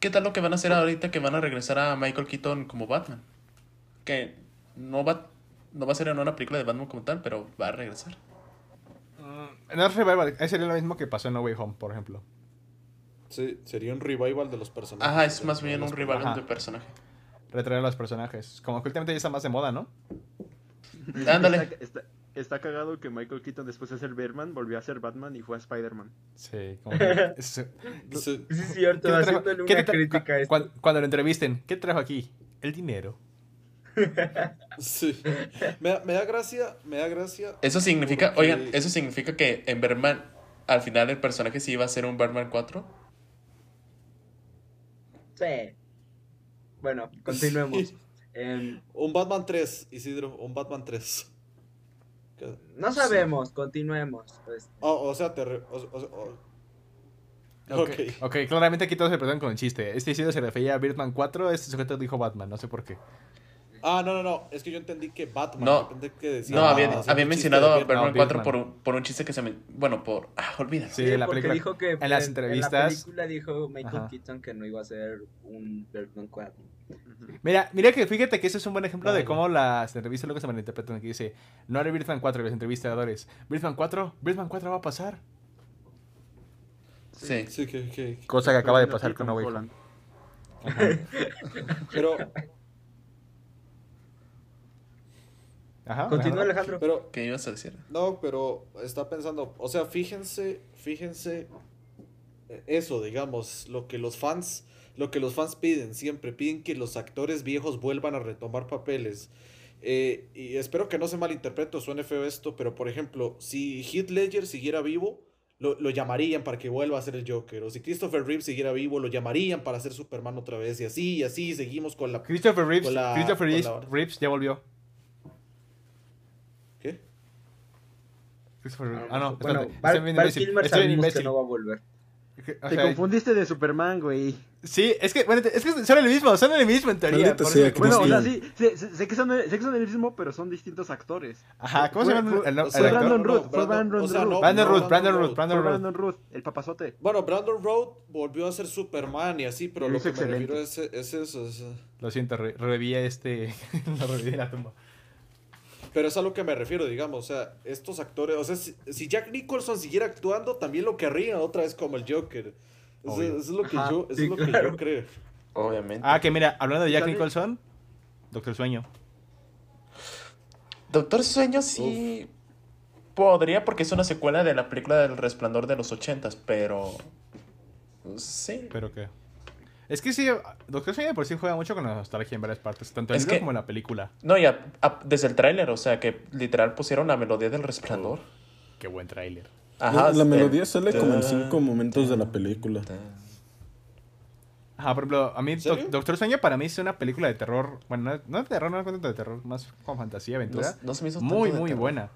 ¿qué tal lo que van a hacer ahorita que van a regresar a Michael Keaton como Batman? Que no va, no va a ser en una película de Batman como tal, pero va a regresar. No es revival. Ahí sería lo mismo que pasó en No Way Home, por ejemplo. sí, sería un revival de los personajes. Ajá, es más bien un rival Ajá. de personaje. Retraer a los personajes. Como que últimamente ya está más de moda, ¿no? <laughs> Ándale. Está, está- está cagado que Michael Keaton después de ser Batman volvió a ser Batman y fue a Spider-Man. Sí, como que... <laughs> es- es cierto, ¿Qué te trajo- haciéndole una crítica a cu- Cuando lo entrevisten, ¿qué trajo aquí? El dinero. Sí. Me, da- me da gracia, me da gracia. Eso significa, Porque- oigan, eso significa que en Batman, al final el personaje sí iba a ser un Batman 4. Sí. Bueno, continuemos. Sí. Em, Un Batman 3, Isidro, un Batman 3. Que- no sabemos, continuemos. Pues, Oh, o sea, te... re- o- o- o- Ok, claramente aquí todos se presentan con el chiste. Este Isidro se refería a Birdman 4, este sujeto dijo Batman, no sé por qué. Ah, no, no, no. Es que yo entendí que Batman. No. que decía- No, había, mencionado a Batman. Batman No, 4 Birdman. por un, por un chiste que se me... Bueno, por... Ah, olvídalo. Sí, en la porque película. dijo que en las la entrevistas- película dijo Michael Ajá. Keaton que no iba a ser un Batman 4. Mira, mira que fíjate que ese es un buen ejemplo de cómo las entrevistas luego se malinterpretan. Que dice, no haré Birdman 4 y los entrevistadores. ¿Birdman 4? ¿Birdman 4 va a pasar? Sí. Sí, que, que- Cosa que acaba de pasar aquí con No Way. Pero, Ajá. Continúa ajá. Alejandro. pero, ¿Qué ibas a decir? no, pero está pensando, o sea, fíjense, fíjense eh, eso, digamos, lo que los fans, lo que los fans piden siempre, piden que los actores viejos vuelvan a retomar papeles. Eh, y espero que no se malinterprete o suene feo esto, pero por ejemplo, si Heath Ledger siguiera vivo, lo, lo llamarían para que vuelva a ser el Joker. O si Christopher Reeve siguiera vivo, lo llamarían para ser Superman otra vez. Y así, y así, seguimos con la... Christopher Reeves, la- Christopher Reeves, la- Reeves ya volvió. Christopher Reeves- Ah, no, bueno, espérate. Kilmer Estoy sabemos que no va a volver. O Te sea, confundiste de Superman, güey. Sí, es que, bueno, es que son el mismo, son el mismo en teoría. Sea, Bueno, o sea, sí, sé, sé- que son, sé que son el mismo, pero son distintos actores. Ajá, ¿cómo se llama el, el, el Fue actor? Brandon Root, fue Brandon- Root. Brandon Root, Brandon Root. Root, Brandon Root. Brandon Root, el papazote. Bueno, Brandon Road volvió a ser Superman y así, pero Lo que me excelente. refiero es, es eso. es- Lo siento, re- reviví a este. <laughs> lo reviví de la tumba. Pero es a lo que me refiero, digamos. O sea, estos actores. O sea, si, si Jack Nicholson siguiera actuando, también lo querrían otra vez como el Joker. Eso, es lo que, Ajá, yo, eso sí, es lo que claro. yo creo. Obviamente. Ah, que mira, hablando de Jack. Nicholson, Doctor Sueño. Doctor Sueño sí podría porque es una secuela de la película del Resplandor de los ochentas, pero sí. ¿Pero qué? Es que sí, Doctor de por sí juega mucho con la nostalgia en varias partes, tanto en el Es que- como en la película. No, ya desde el tráiler, o sea que literal pusieron la melodía del Resplandor. Qué buen tráiler. Ajá. la, la el- melodía sale como en cinco momentos de la película. Ajá, por ejemplo, a mí Doctor Sueño para mí es una película de terror, bueno, no, de terror, no cuento de terror, más como fantasía, aventura. no se me hizo tanto muy, muy terror. buena.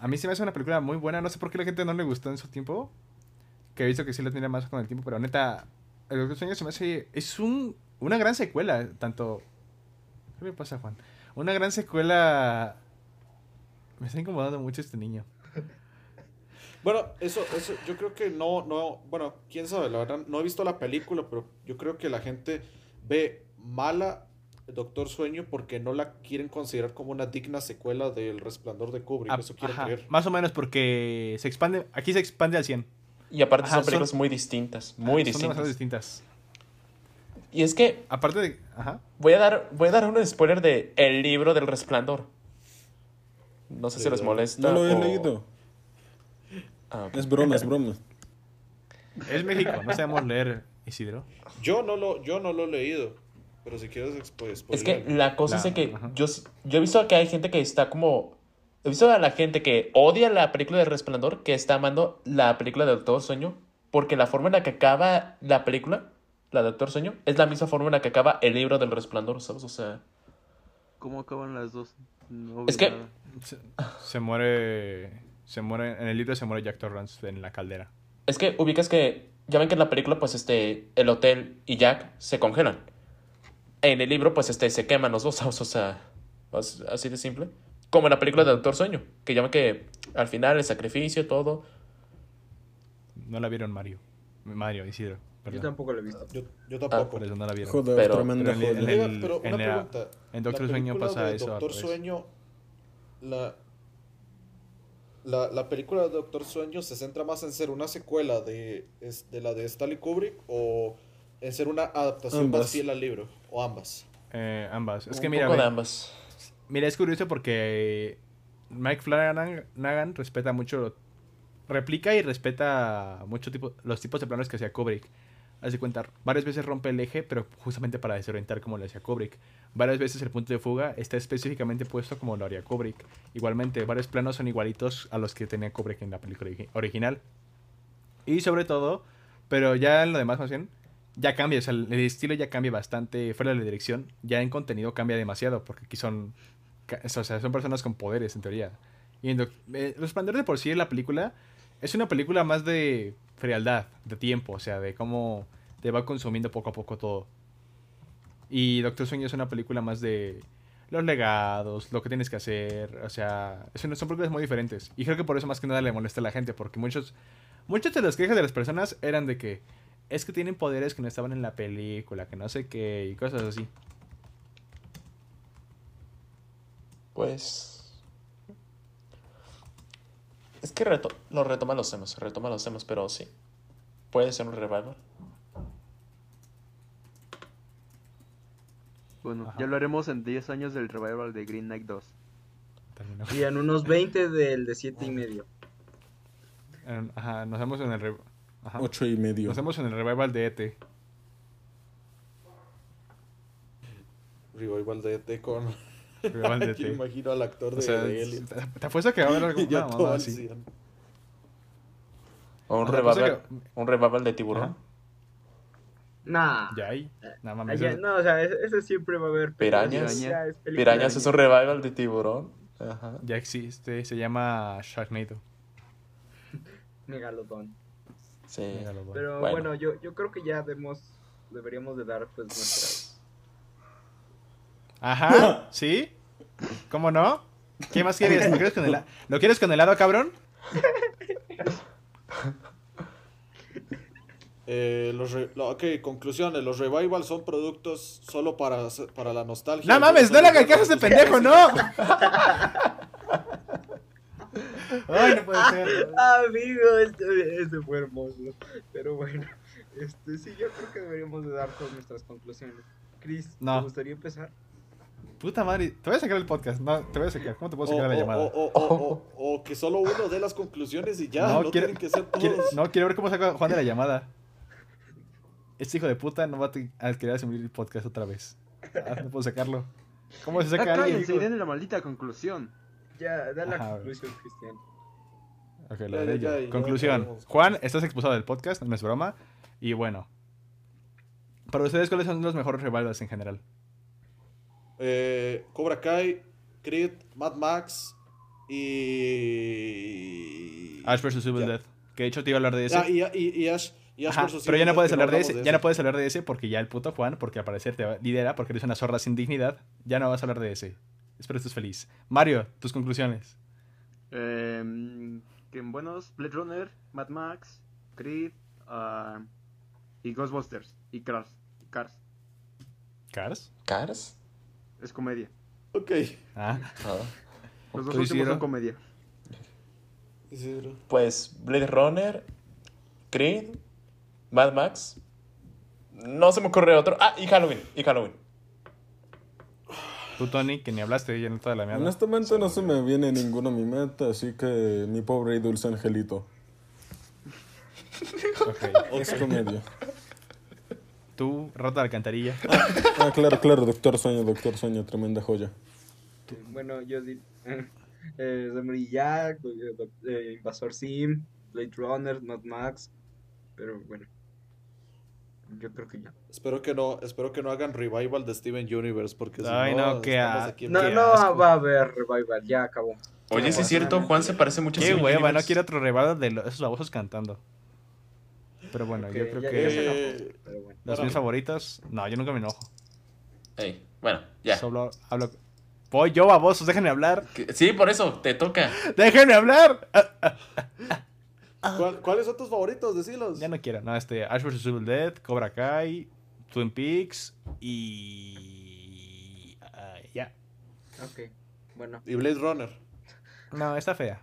A mí se me hace una película muy buena, no sé por qué la gente no le gustó en su tiempo, que he visto que sí la tiene más con el tiempo, pero neta, el Doctor Sueño se me hace, es un, una gran secuela, tanto... ¿Qué le pasa, Juan? Una gran secuela... Me está incomodando mucho este niño. Bueno, eso, eso, yo creo que no, no, bueno, quién sabe, la verdad, no he visto la película, pero yo creo que la gente ve mala Doctor Sueño porque no la quieren considerar como una digna secuela del Resplandor de Kubrick, Ah, eso quiero ajá, creer. Más o menos porque se expande, aquí se expande al 100. Y aparte Ajá, son son- películas muy distintas, muy Son distintas. demasiado distintas. Y es que Aparte de. Ajá. voy a dar, voy a dar un spoiler de El libro del resplandor. No sé si les molesta. No lo he o- leído. Ah. Es broma, es broma. Es México, no sabemos leer, Isidro. Yo no lo, yo no lo he leído. Pero si quieres expo- Es que la cosa La- es que ajá. yo, yo he visto que hay gente que está como... He visto a la gente que odia la película de Resplandor, que está amando la película de Doctor Sueño, porque la forma en la que acaba la película, la de Doctor Sueño, es la misma forma en la que acaba el libro del Resplandor, ¿sabes? O sea, ¿Cómo acaban las dos? No Es que-. Se, se muere. Se muere. En el libro se muere Jack Torrance en la caldera. es que ubicas que, ya ven que en la película, pues, este, el hotel y Jack se congelan. En el libro, pues, este, se queman los dos, ¿sabes? O sea, as- así de simple. Como en la película de Doctor Sueño, que llaman que al final el sacrificio, todo... No la vieron Mario. Mario, Isidro. Yo tampoco lo he visto. Yo, yo tampoco. Por eso no la vieron. Joder, Pero- en el- en el- pero una en la- pregunta. en Doctor La Sueño pasa de eso Doctor. Sueño. La, la, la película de Doctor Sueño se centra más en ser una secuela de, es- de la de Stanley Kubrick o en ser una adaptación Ambas. más fiel al libro. O ambas. Eh, ambas. Es un que mira, poco de ve, ambas. Mira, es curioso porque Mike Flanagan Nagan respeta mucho, replica y respeta mucho tipo, los tipos de planos que hacía Kubrick. Haz de cuenta, varias veces rompe el eje, pero justamente para desorientar como lo hacía Kubrick. Varias veces el punto de fuga está específicamente puesto como lo haría Kubrick. Igualmente, varios planos son igualitos a los que tenía Kubrick en la película origi- original. Y sobre todo, pero ya en lo demás más bien, ya cambia, o sea, el estilo ya cambia bastante fuera de la dirección, ya en contenido cambia demasiado, porque aquí son, o sea, son personas con poderes en teoría. Y en eh, Los de por sí la película es una película más de frialdad, de tiempo, o sea, de cómo te va consumiendo poco a poco todo. Y Doctor Sueño es una película más de los legados, lo que tienes que hacer, o sea, una- son películas muy diferentes. Y creo que por eso más que nada le molesta a la gente, porque muchos, muchas de las quejas de las personas eran de que es que tienen poderes que no estaban en la película, que no sé qué, y cosas así. Pues. Es que reto- lo retoma los temas, retoma los temas, pero sí. Puede ser un revival. Bueno, Ajá. ya lo haremos en 10 años del revival de Green Knight 2. También, ¿no? Y en unos 20 del de 7 y medio. Ajá, nos vemos en el re- ajá. Ocho y medio. Nos vemos en el revival de ET. Revival de ET con. Yo imagino al actor de, <laughs> O sea, de Alien. te apuesto que va a haber algo Ya una todo mamada al así. 100. O un revival, que- un revival de tiburón. Nah. Ya hay. Nada mames. Allá- no, o sea, ese, siempre va a haber. Pirañas. es Pirañas es un revival de tiburón. Ajá. Ya existe, se llama Sharknado. Megalodón. Sí. Megalodon. Pero Bueno. bueno, yo, yo creo que ya debemos, deberíamos de dar pues nuestras... Ajá, ¿sí? ¿Cómo no? ¿Qué más quieres? ¿Lo quieres con, hela- <laughs> ¿Lo quieres con helado, cabrón? Eh, los re- lo- ok, conclusiones. Los revivals son productos solo para, para la nostalgia. No mames, no le hagan caso a pendejo, no. <laughs> Ay, no puede ser. Amigo, este, este fue hermoso. Pero bueno, este sí, yo creo que deberíamos de dar todas nuestras conclusiones. Chris, No. ¿te gustaría empezar? Puta madre, te voy a sacar el podcast. No, te voy a sacar. ¿Cómo te puedo O, sacar la o- llamada? o- o- o- o- o que solo uno dé las conclusiones y ya. No, No, quiero- tienen que ser Quiero- todos. no, quiero ver cómo saca Juan de la llamada. Este hijo de puta no va a querer asumir el podcast otra vez. Ah, no puedo sacarlo. ¿Cómo se saca alguien? cállense den la maldita conclusión. Ya, da la Ajá. conclusión, Cristian. Ok, Ya, lo ya, haré ya, yo. ya Conclusión. Juan, estás expulsado del podcast, no es broma. Y bueno. Para ustedes, ¿cuáles son los mejores rivals en general? Eh, Cobra Kai, Creed, Mad Max y. Ash vs. Evil. Dead. Que de hecho te iba a hablar de ese. Ah, y, y, y Ash, y Ash Ajá, versus pero ya no puedes hablar de ese, ya no puedes hablar de ese porque ya el puto Juan, porque al parecer te va- lidera porque eres una zorra sin dignidad, ya no vas a hablar de ese. Espero estés feliz. Mario, tus conclusiones. Eh, que en buenos, Blade Runner, Mad Max, Creed ah, y Ghostbusters y Cars. Cars. ¿Cars? ¿Cars? Es comedia. Ok. Ah. Los dos ¿Tú, últimos son comedia. Pues Blade Runner Creed, Mad Max. No se me ocurre otro. Ah, y Halloween. Y Halloween. Tú, Tony, que ni hablaste ya en toda la mierda. Honestamente no se me viene ninguno a mi mente, así que mi pobre y dulce angelito. <laughs> Ok. Es comedia. Tú, rata de alcantarilla. <laughs> Ah, claro, claro, Doctor Sueño, Doctor Sueño, tremenda joya. Bueno, yo di <laughs> eh, Samurai Jack, eh, eh, Invasor Sim, Blade Runner, Mad Max, pero bueno, yo creo que ya. Espero que no, espero que no hagan revival de Steven Universe, porque si Ay, no, qué estamos a- No, Qué no va a haber revival, ya acabó. Oye, sí es cierto, Juan se parece mucho a Qué Steven hueva, no quiero otro rebado de esos babosos cantando. Pero bueno, yo creo ya- que ya se enojó, pero bueno. los bueno. mis favoritos. No, yo nunca me enojo. Ey, bueno, ya. Solo hablo. Voy yo, babosos, déjenme hablar. Sí, por eso, te toca. <laughs> ¡Déjenme hablar! <laughs> ¿cuál- ¿Cuáles son tus favoritos? Decilos. ya no quiero. No, este. Ash vs. Evil Dead, Cobra Kai, Twin Peaks y. ah, ya. Ok, bueno. Y Blade Runner. No, está fea.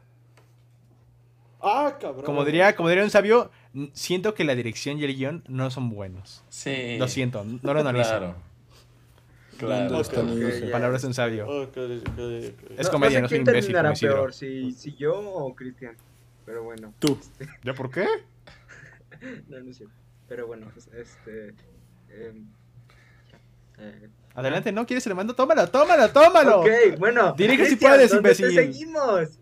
Ah, cabrón. Como diría, como diría un sabio, siento que la dirección y el guion no son buenos. Sí. Lo siento, no lo analizo. Claro. ¿Dónde Claro. está mi ok, hija? ya. Palabras de un sabio. Ok. Es No- comedia, no sé soy quién imbécil. terminará como peor, si, si yo o Cristian. Pero bueno, Tú. <laughs> ¿Ya por qué? no, no es cierto. Pero bueno, es- este. em, eh, Adelante, ¿no quieres el mando? Tómalo, tómalo, tómalo. Ok, bueno. Dirige si puedes, ¿dónde te imbécil. seguimos?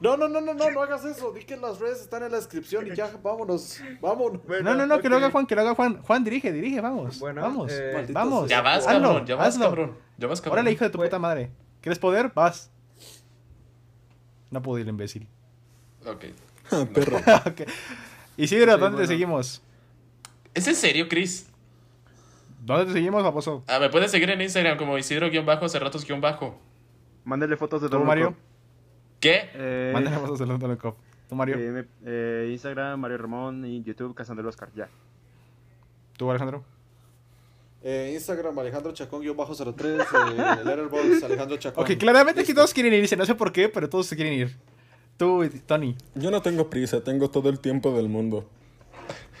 No, no, no, no, no, no hagas eso. Di que las redes están en la descripción y ya, <laughs> vámonos. Vámonos. Bueno, No, no, no, que lo haga Juan, que lo haga Juan. Juan, dirige, dirige, vamos. Bueno, vamos, eh, vamos. Ya vas, Hazlo, cabrón. Ya vas, hazlo. cabrón. Ya vas, cabrón. Órale, hijo de tu Bueno. puta madre. ¿Quieres poder? Vas. No puedo ir, imbécil. Ok. Ah, perro. <laughs> Ok. Isidro, ¿dónde te seguimos? ¿Es en serio, Chris? ¿Dónde te seguimos, baboso? Ah, me puedes seguir en Instagram como Isidro-Cerratos-Bajo. Mándale fotos de ¿Tú, Don Mario? Loco. ¿Qué? Eh, Mándale fotos del London Cup. ¿Tú, Mario? eh, eh, Instagram, Mario Ramón y YouTube, Cazando el Oscar, ya. ¿Tú, Alejandro? Eh, Instagram, Alejandro Chacón-03. Eh, Letterboxd, Alejandro Chacón. Ok, claramente aquí todos quieren irse, no sé por qué, pero todos se quieren ir. Tú, y Tony. Yo no tengo prisa, tengo todo el tiempo del mundo.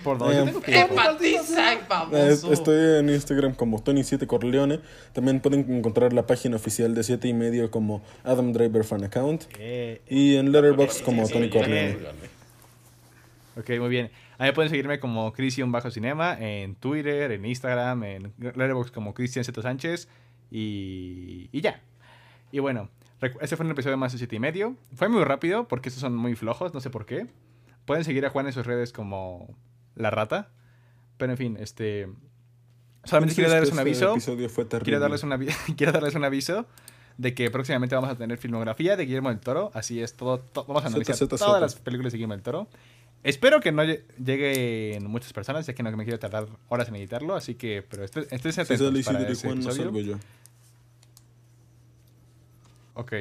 ¿Por dónde? Eh, tengo que ir. ¡Empatiza, Eh! Estoy en Instagram como Tony7 Corleone. También pueden encontrar la página oficial de 7 y medio como Adam Driver Fan Account. Eh, Y en Letterboxd como Tony Corleone. Ok, muy bien. A mí pueden seguirme como Cristian Bajo Cinema en Twitter, en Instagram, en Letterboxd como Cristian Z Sánchez y, y ya. Y bueno, este fue un episodio más de 7 y medio. Fue muy rápido porque estos son muy flojos, no sé por qué. Pueden seguir a Juan en sus redes como La Rata. Pero en fin, este... Solamente quiero darles un Este aviso. episodio fue terrible. Quiero darles, un avi- <laughs> quiero darles un aviso de que próximamente vamos a tener filmografía de Guillermo del Toro. Así es, todo, to- vamos a analizar Z, Z, todas las películas de Guillermo del Toro. Espero que no lle- lleguen muchas personas, ya que no me quiero tardar horas en editarlo. Así que, pero estén Si atentos sale para ese no episodio. yo. Ok.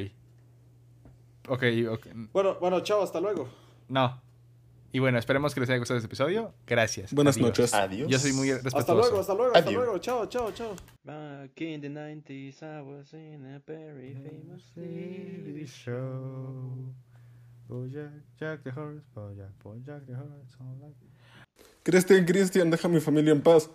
Ok, ok. Bueno, bueno, chao, hasta luego. No. Y bueno, esperemos que les haya gustado este episodio. Gracias. Buenas Adiós. noches. Adiós. Yo soy muy respetuoso. Hasta luego, hasta luego, hasta Adiós. luego. Chao, chao, chao. Back in the 90s, I was in a very famous TV show. Bojack, Jack the horse, Bojack, Bojack the horse, Cristian, Cristian, deja a mi familia en paz.